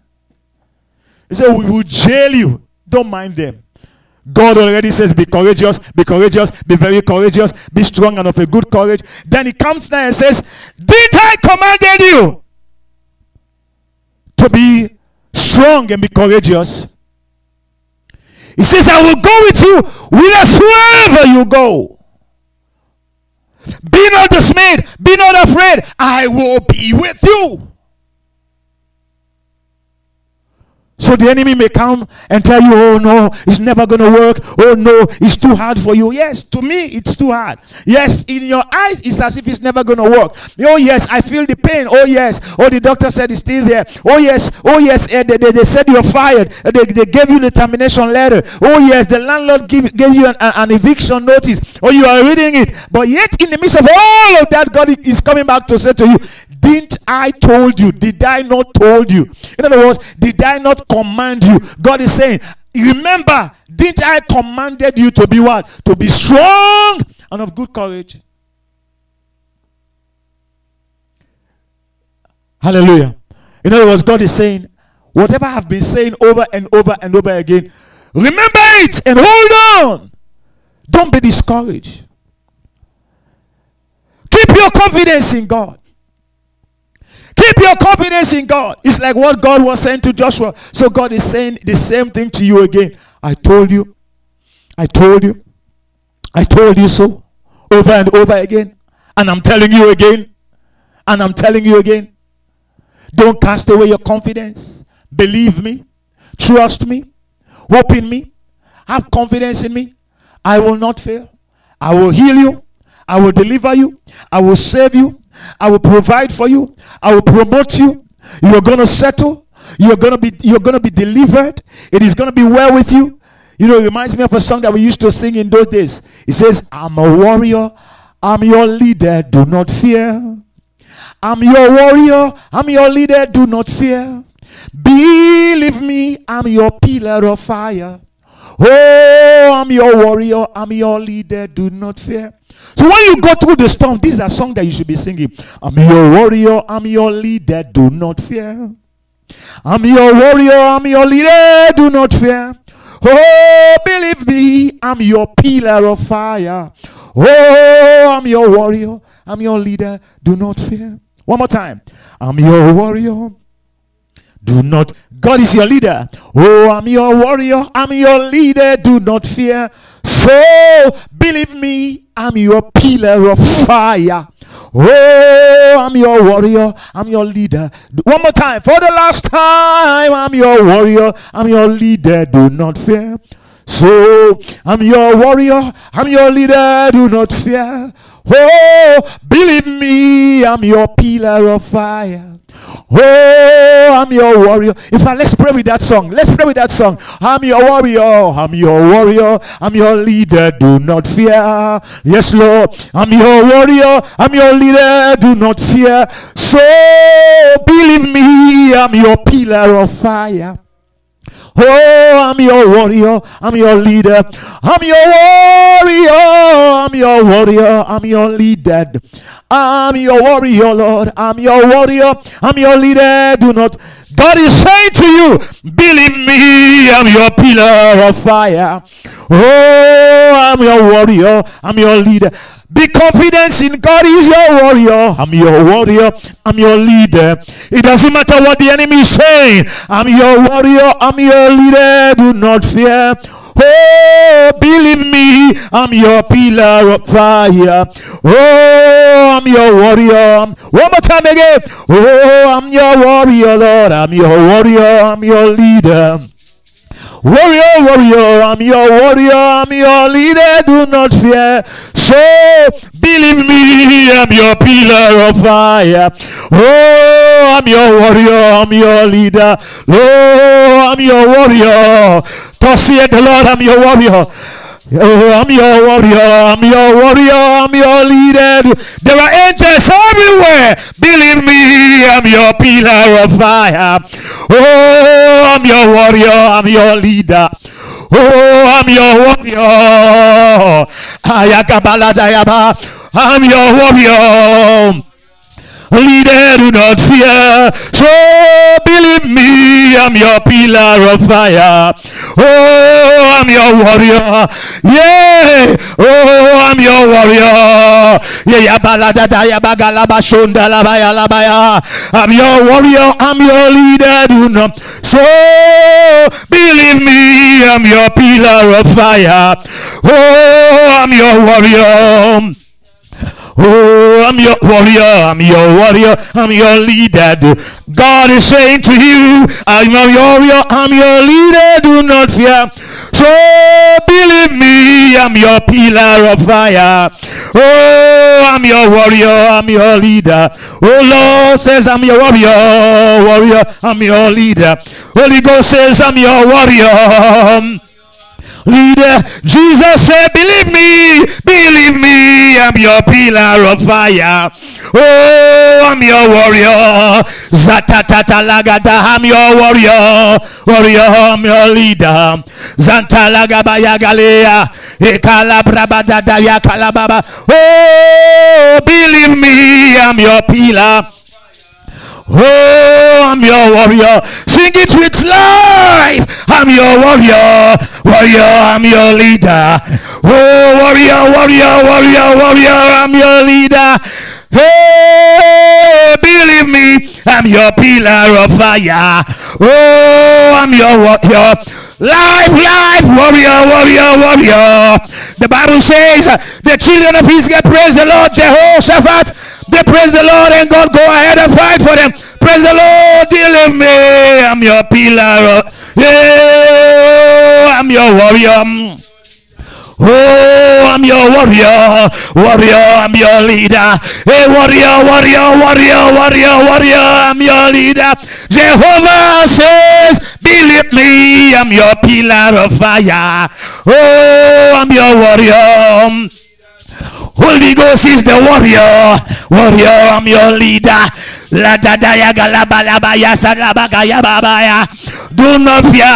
He said, We will jail you. Don't mind them. God already says, Be courageous, be courageous, be very courageous, be strong and of a good courage. Then he comes now and says, Did I commanded you to be strong and be courageous? He says, I will go with you whithersoever you go. Be not dismayed, be not afraid. I will be with you. So the enemy may come and tell you, oh no, it's never going to work. Oh no, it's too hard for you. Yes, to me, it's too hard. Yes, in your eyes, it's as if it's never going to work. Oh yes, I feel the pain. Oh yes. Oh, the doctor said it's still there. Oh yes. Oh yes, uh, they, they, they, said you're fired. Uh, they, they gave you the termination letter. Oh yes, the landlord give, gave you an, an eviction notice. Oh, you are reading it. But yet, in the midst of all of that, God is coming back to say to you, didn't I told you? Did I not told you? In other words, did I not command you? God is saying, remember, didn't I commanded you to be what? To be strong and of good courage. Hallelujah. In other words, God is saying, whatever I've been saying over and over and over again, remember it and hold on. Don't be discouraged. Keep your confidence in God. Keep your confidence in God. It's like what God was saying to Joshua. So God is saying the same thing to you again. I told you. I told you. I told you so. Over and over again. And I'm telling you again. And I'm telling you again. Don't cast away your confidence. Believe me. Trust me. Hope in me. Have confidence in me. I will not fail. I will heal you. I will deliver you. I will save you. I will provide for you. I will promote you. You're going to settle. You're going to be you're going to be delivered. It is going to be well with you. You know, it reminds me of a song that we used to sing in those days. It says, "I'm a warrior. I'm your leader. Do not fear. I'm your warrior. I'm your leader. Do not fear. Believe me, I'm your pillar of fire. Oh, I'm your warrior. I'm your leader. Do not fear. So when you go through the storm, these are songs that you should be singing. I'm your warrior, I'm your leader, do not fear. I'm your warrior, I'm your leader, do not fear. Oh, believe me, I'm your pillar of fire. Oh, I'm your warrior, I'm your leader, do not fear. One more time. I'm your warrior. Do not, God is your leader. Oh, I'm your warrior, I'm your leader, do not fear. So believe me, I'm your pillar of fire. Oh, I'm your warrior. I'm your leader. One more time. For the last time, I'm your warrior. I'm your leader. Do not fear. So I'm your warrior. I'm your leader. Do not fear. Oh, believe me, I'm your pillar of fire. Oh, I'm your warrior. In fact, let's pray with that song. Let's pray with that song. I'm your warrior. I'm your warrior. I'm your leader. Do not fear. Yes, Lord. I'm your warrior. I'm your leader. Do not fear. So believe me, I'm your pillar of fire. Oh, I'm your warrior. I'm your leader. I'm your warrior. I'm your warrior. I'm your leader. I'm your warrior, Lord. I'm your warrior. I'm your leader. Do not. God is saying to you, believe me, I'm your pillar of fire. Oh, I'm your warrior. I'm your leader. Be confident in God is your warrior. I'm your warrior. I'm your leader. It doesn't matter what the enemy is saying. I'm your warrior. I'm your leader. Do not fear. Oh, believe me, I'm your pillar of fire. Oh, I'm your warrior. One more time again. Oh, I'm your warrior, Lord. I'm your warrior. I'm your leader. Warrior, warrior, I'm your warrior, I'm your leader, do not fear. So believe me, I'm your pillar of fire. Oh, I'm your warrior, I'm your leader. Oh, I'm your warrior. Thus saith the Lord, I'm your warrior. Oh, I'm your warrior, I'm your warrior, I'm your leader. There are angels everywhere. Believe me, I'm your pillar of fire. Oh, I'm your warrior, I'm your leader. Oh, I'm your warrior. I'm your warrior leader, do not fear. So believe me, I'm your pillar of fire. Oh, I'm your warrior. Yeah. Oh, I'm your warrior. Yeah. I'm your warrior. I'm your leader. Do not. So believe me, I'm your pillar of fire. Oh, I'm your warrior. Oh, I'm your warrior. I'm your warrior. I'm your leader. God is saying to you, I'm your warrior. I'm your leader. Do not fear. So believe me, I'm your pillar of fire. Oh, I'm your warrior. I'm your leader. Oh, Lord says, I'm your warrior. Warrior. I'm your leader. Holy Ghost says, I'm your warrior leader. Jesus said, Believe me, believe me, I'm your pillar of fire. Oh, I'm your warrior. Zatatata lagada, I'm your warrior. Warrior, I'm your leader. Zanta lagabaya galea. Ekalabrabada ya kalababa. Oh, believe me, I'm your pillar. Oh, I'm your warrior. Sing it with life. I'm your warrior. Warrior, I'm your leader. Oh, warrior, warrior, warrior, warrior, I'm your leader. Hey, believe me, I'm your pillar of fire. Oh, I'm your warrior. Life, life, warrior, warrior, warrior. The Bible says the children of Israel praise the Lord Jehoshaphat they praise the Lord and God go ahead and fight for them. Praise the Lord, deliver me. I'm your pillar. Yeah, I'm your warrior. Oh, I'm your warrior, warrior, I'm your leader. Hey, warrior, warrior, warrior, warrior, warrior, I'm your leader. Jehovah says, believe me, I'm your pillar of fire. Oh, I'm your warrior. Holy Ghost is the warrior. Warrior, I'm your leader. Do not fear.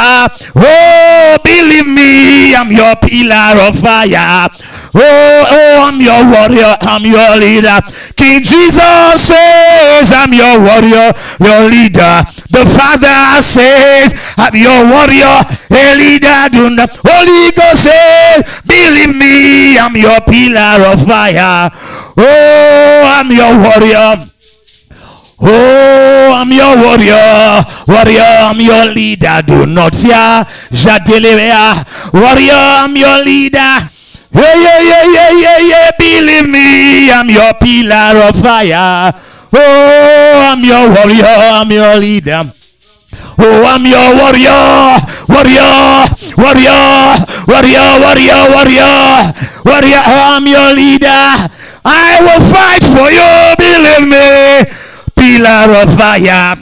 Oh, believe me, I'm your pillar of fire. Oh, oh, I'm your warrior. I'm your leader. King Jesus says, I'm your warrior, your leader. The Father says, I'm your warrior, a leader. Do not. Holy Ghost says, believe me, I'm your pillar of fire. Oh, I'm your warrior. Oh, I'm your warrior, warrior, I'm your leader. Do not fear, Jadelevea, warrior, I'm your leader. Yeah, yeah, yeah, yeah, yeah, yeah, believe me, I'm your pillar of fire. Oh, I'm your warrior, I'm your leader. Oh, I'm your warrior, warrior, warrior, warrior, warrior, warrior, warrior. I'm your leader. I will fight for you, believe me pillar of fire.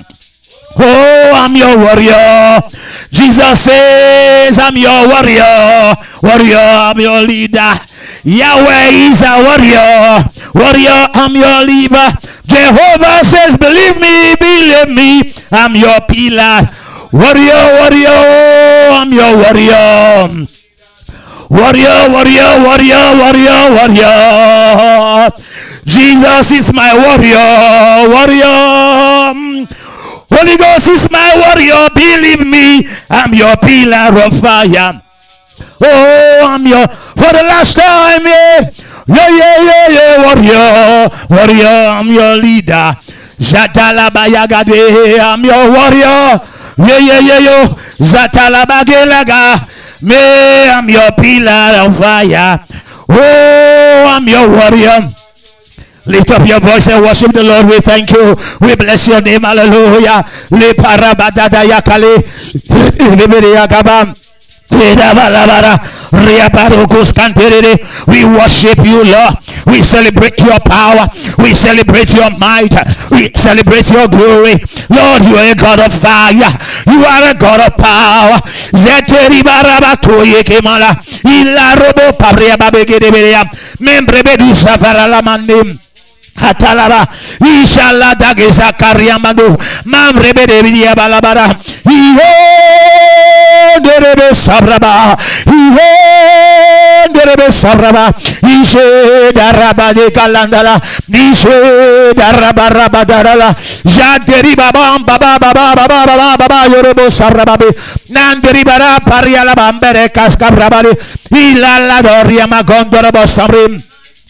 Oh, I'm your warrior. Jesus says, I'm your warrior. Warrior, I'm your leader. Yahweh is a warrior. Warrior, I'm your leader. Jehovah says, believe me, believe me, I'm your pillar. Warrior, warrior, I'm your warrior. Warrior, warrior, warrior, warrior, warrior. Jesus is my warrior, warrior. Holy Ghost is my warrior. Believe me, I'm your pillar of fire. Oh, I'm your for the last time, yeah. Yeah, yeah, yeah, yeah, warrior, warrior, I'm your leader. Jatala bayagade, I'm your warrior. Yeah, yeah, yeah, yo. Zatala bagelaga, me, I'm your pillar of fire. Oh, I'm your warrior. Lift up your voice and worship the Lord. We thank you. We bless your name. Hallelujah. We worship you, Lord. We celebrate your power. We celebrate your might. We celebrate your glory. Lord, you are a God of fire. You are a God of power. Membre bedusa la mandim. Hatalaba Inshallah Dageza Kariamando Mamrebe de Balabara. Iho Derebe Sabraba Derebe Sabraba Ishe Daraba de Kalandala. Ishe Daraba Rabadarala Jaderi Baba Baba Baba Baba Baba Baba Yorobo Sabrababe Nanderi Bara Pariala Bambere Kaskabrabari Ilala Doria Magondorobo Samrim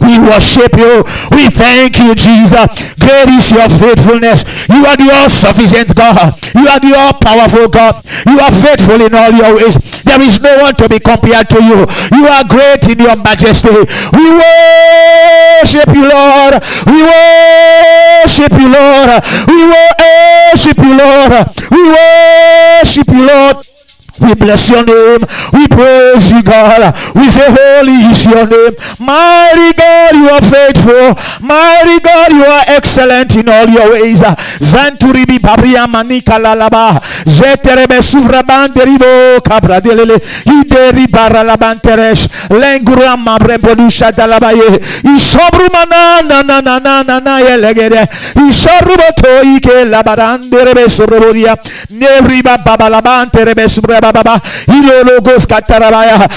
We worship you. We thank you, Jesus. Great is your faithfulness. You are the all sufficient God. You are the all powerful God. You are faithful in all your ways. There is no one to be compared to you. You are great in your majesty. We worship you, Lord. We worship you, Lord. We worship you, Lord. We worship you, Lord. We bless your name. We praise you, God. We say, Holy is your name. Mighty God, you are faithful. Mighty God, you are excellent in all your ways. Zanturibi babria manika lalaba. Jeterebe suvrabande ribo. Ideri baralabanteresh. Lengura mabre dalabaye. Isobrumana na yelegere. Isoruboto ike labarande rebe subrebodia. Nevriba babalabante subreba.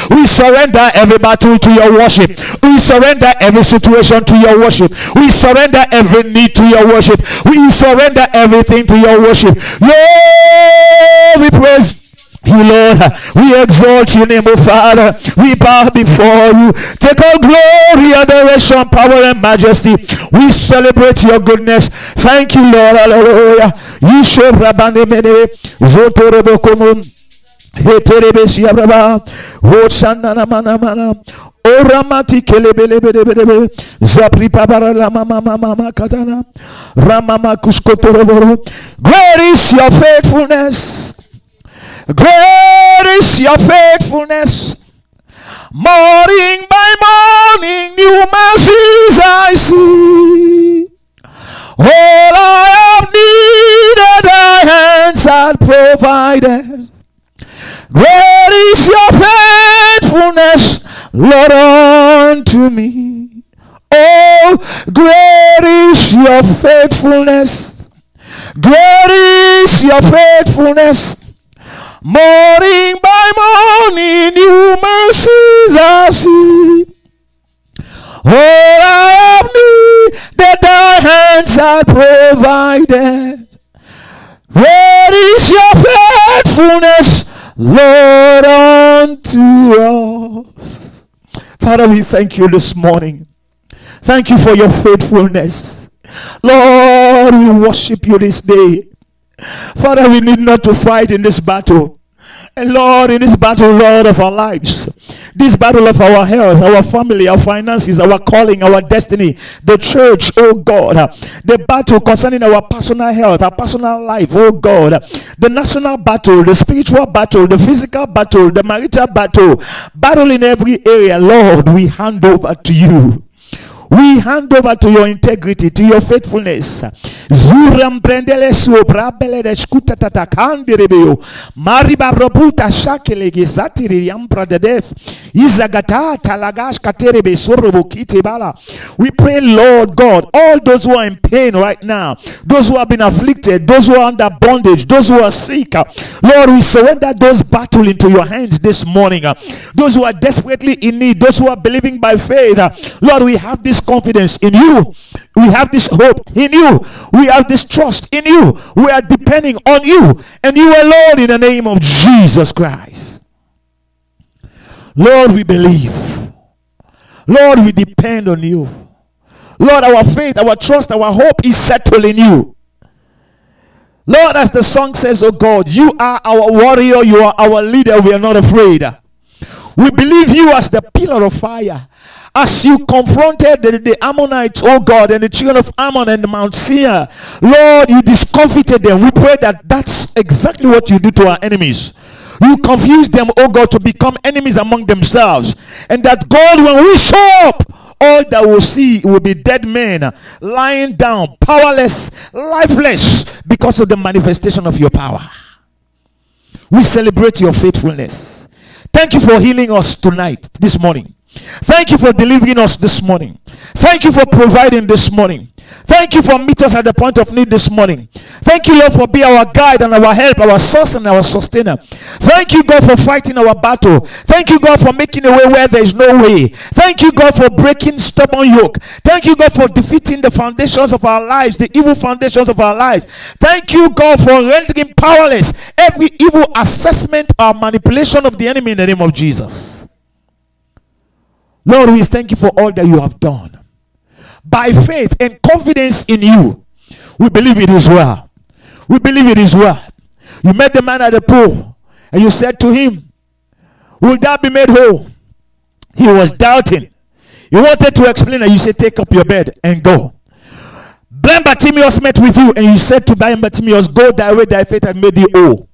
We surrender every battle to your worship. We surrender every situation to your worship. We surrender every need to your worship. We surrender everything to your worship. Lord, we praise you, Lord. We exalt your name, O Father. We bow before you. Take all glory, adoration, power, and majesty. We celebrate your goodness. Thank you, Lord. Hallelujah. You. Oramati kelebelebelebelebe zapri babara la mama mama katana ramama is your faithfulness. Great is your faithfulness. Morning by morning new mercies I see. All I have needed thy hands had provided Great is your faithfulness, Lord, unto me. Oh, great is your faithfulness. Great is your faithfulness. Morning by morning, new mercies I see. All I have need that thy hands have provided. Great is your faithfulness, Lord, unto us. Father, we thank you this morning. Thank you for your faithfulness. Lord, we worship you this day. Father, we need not to fight in this battle. Lord, in this battle, Lord, of our lives, this battle of our health, our family, our finances, our calling, our destiny, the church, oh God, the battle concerning our personal health, our personal life, oh God, the national battle, the spiritual battle, the physical battle, the marital battle, battle in every area, Lord, we hand over to you. We hand over to your integrity, to your faithfulness. Mariba robuta. Izagata talagash katerebe. We pray, Lord God, all those who are in pain right now, those who have been afflicted, those who are under bondage, those who are sick, Lord, we surrender those battle into your hands this morning. Those who are desperately in need, those who are believing by faith, Lord, we have this confidence in you. We have this hope in you. We have this trust in you. We are depending on you and you alone in the name of Jesus Christ. Lord, we believe. Lord, we depend on you. Lord, our faith, our trust, our hope is settled in you. Lord, as the song says, Oh God, you are our warrior, you are our leader, we are not afraid. We believe you as the pillar of fire. As you confronted the, the Ammonites, oh God, and the children of Ammon and Mount Seir, Lord, you discomfited them. We pray that that's exactly what you do to our enemies. You confuse them, oh God, to become enemies among themselves. And that God, when we show up, all that will see will be dead men lying down, powerless, lifeless, because of the manifestation of your power. We celebrate your faithfulness. Thank you for healing us tonight, this morning. Thank you for delivering us this morning. Thank you for providing this morning. Thank you for meeting us at the point of need this morning. Thank you, Lord, for being our guide and our help, our source and our sustainer. Thank you, God, for fighting our battle. Thank you, God, for making a way where there is no way. Thank you, God, for breaking stubborn yoke. Thank you, God, for defeating the foundations of our lives, the evil foundations of our lives. Thank you, God, for rendering powerless every evil assessment or manipulation of the enemy in the name of Jesus. Lord, we thank you for all that you have done by faith and confidence in you, we believe it is well. We believe it is well. You met the man at the pool and you said to him, Will that be made whole? He was doubting. He wanted to explain, and you said, Take up your bed and go. Blind Bartimaeus met with you, and you said to blind Bartimaeus, Go thy way, thy faith has made thee whole.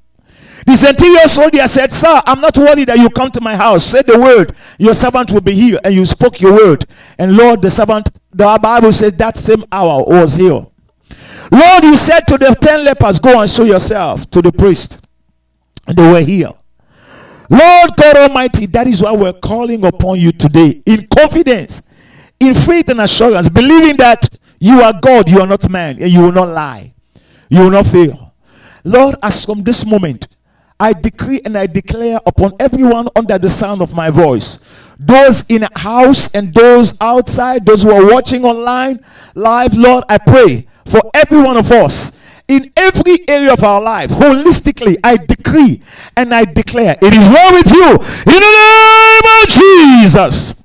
The centurion soldier said, Sir, I'm not worthy that you come to my house. Say the word, your servant will be here. And you spoke your word. And Lord, the servant, the Bible says that same hour was here. Lord, you said to the ten lepers, Go and show yourself to the priest. And they were here. Lord God Almighty, that is why we're calling upon you today in confidence, in faith and assurance, believing that you are God, you are not man, and you will not lie, you will not fail. Lord, as from this moment, I decree and I declare upon everyone under the sound of my voice, those in house and those outside, those who are watching online, live, Lord, I pray for every one of us in every area of our life, holistically, I decree and I declare it is well with you in the name of Jesus.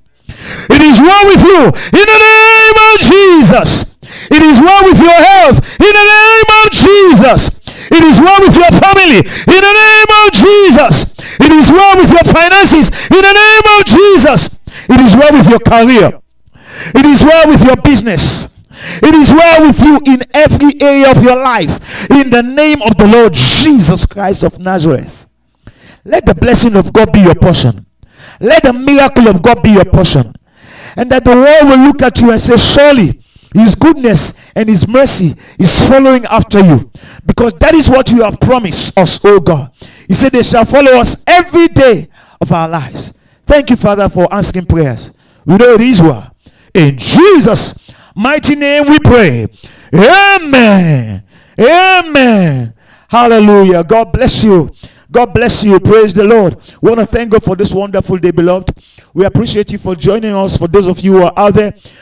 It is well with you in the name of Jesus. It is well with your health in the name of Jesus. It is well with your family in the name of Jesus. It is well with your finances in the name of Jesus. It is well with your career. It is well with your business. It is well with you in every area of your life in the name of the Lord Jesus Christ of Nazareth. Let the blessing of God be your portion. Let the miracle of God be your portion. And that the world will look at you and say, Surely his goodness and His mercy is following after you. Because that is what you have promised us, oh God. He said, They shall follow us every day of our lives. Thank you, Father, for answering prayers. We know it is well. In Jesus' mighty name we pray. Amen. Amen. Hallelujah. God bless you. God bless you. Praise the Lord. We want to thank God for this wonderful day, beloved. We appreciate you for joining us. For those of you who are out there,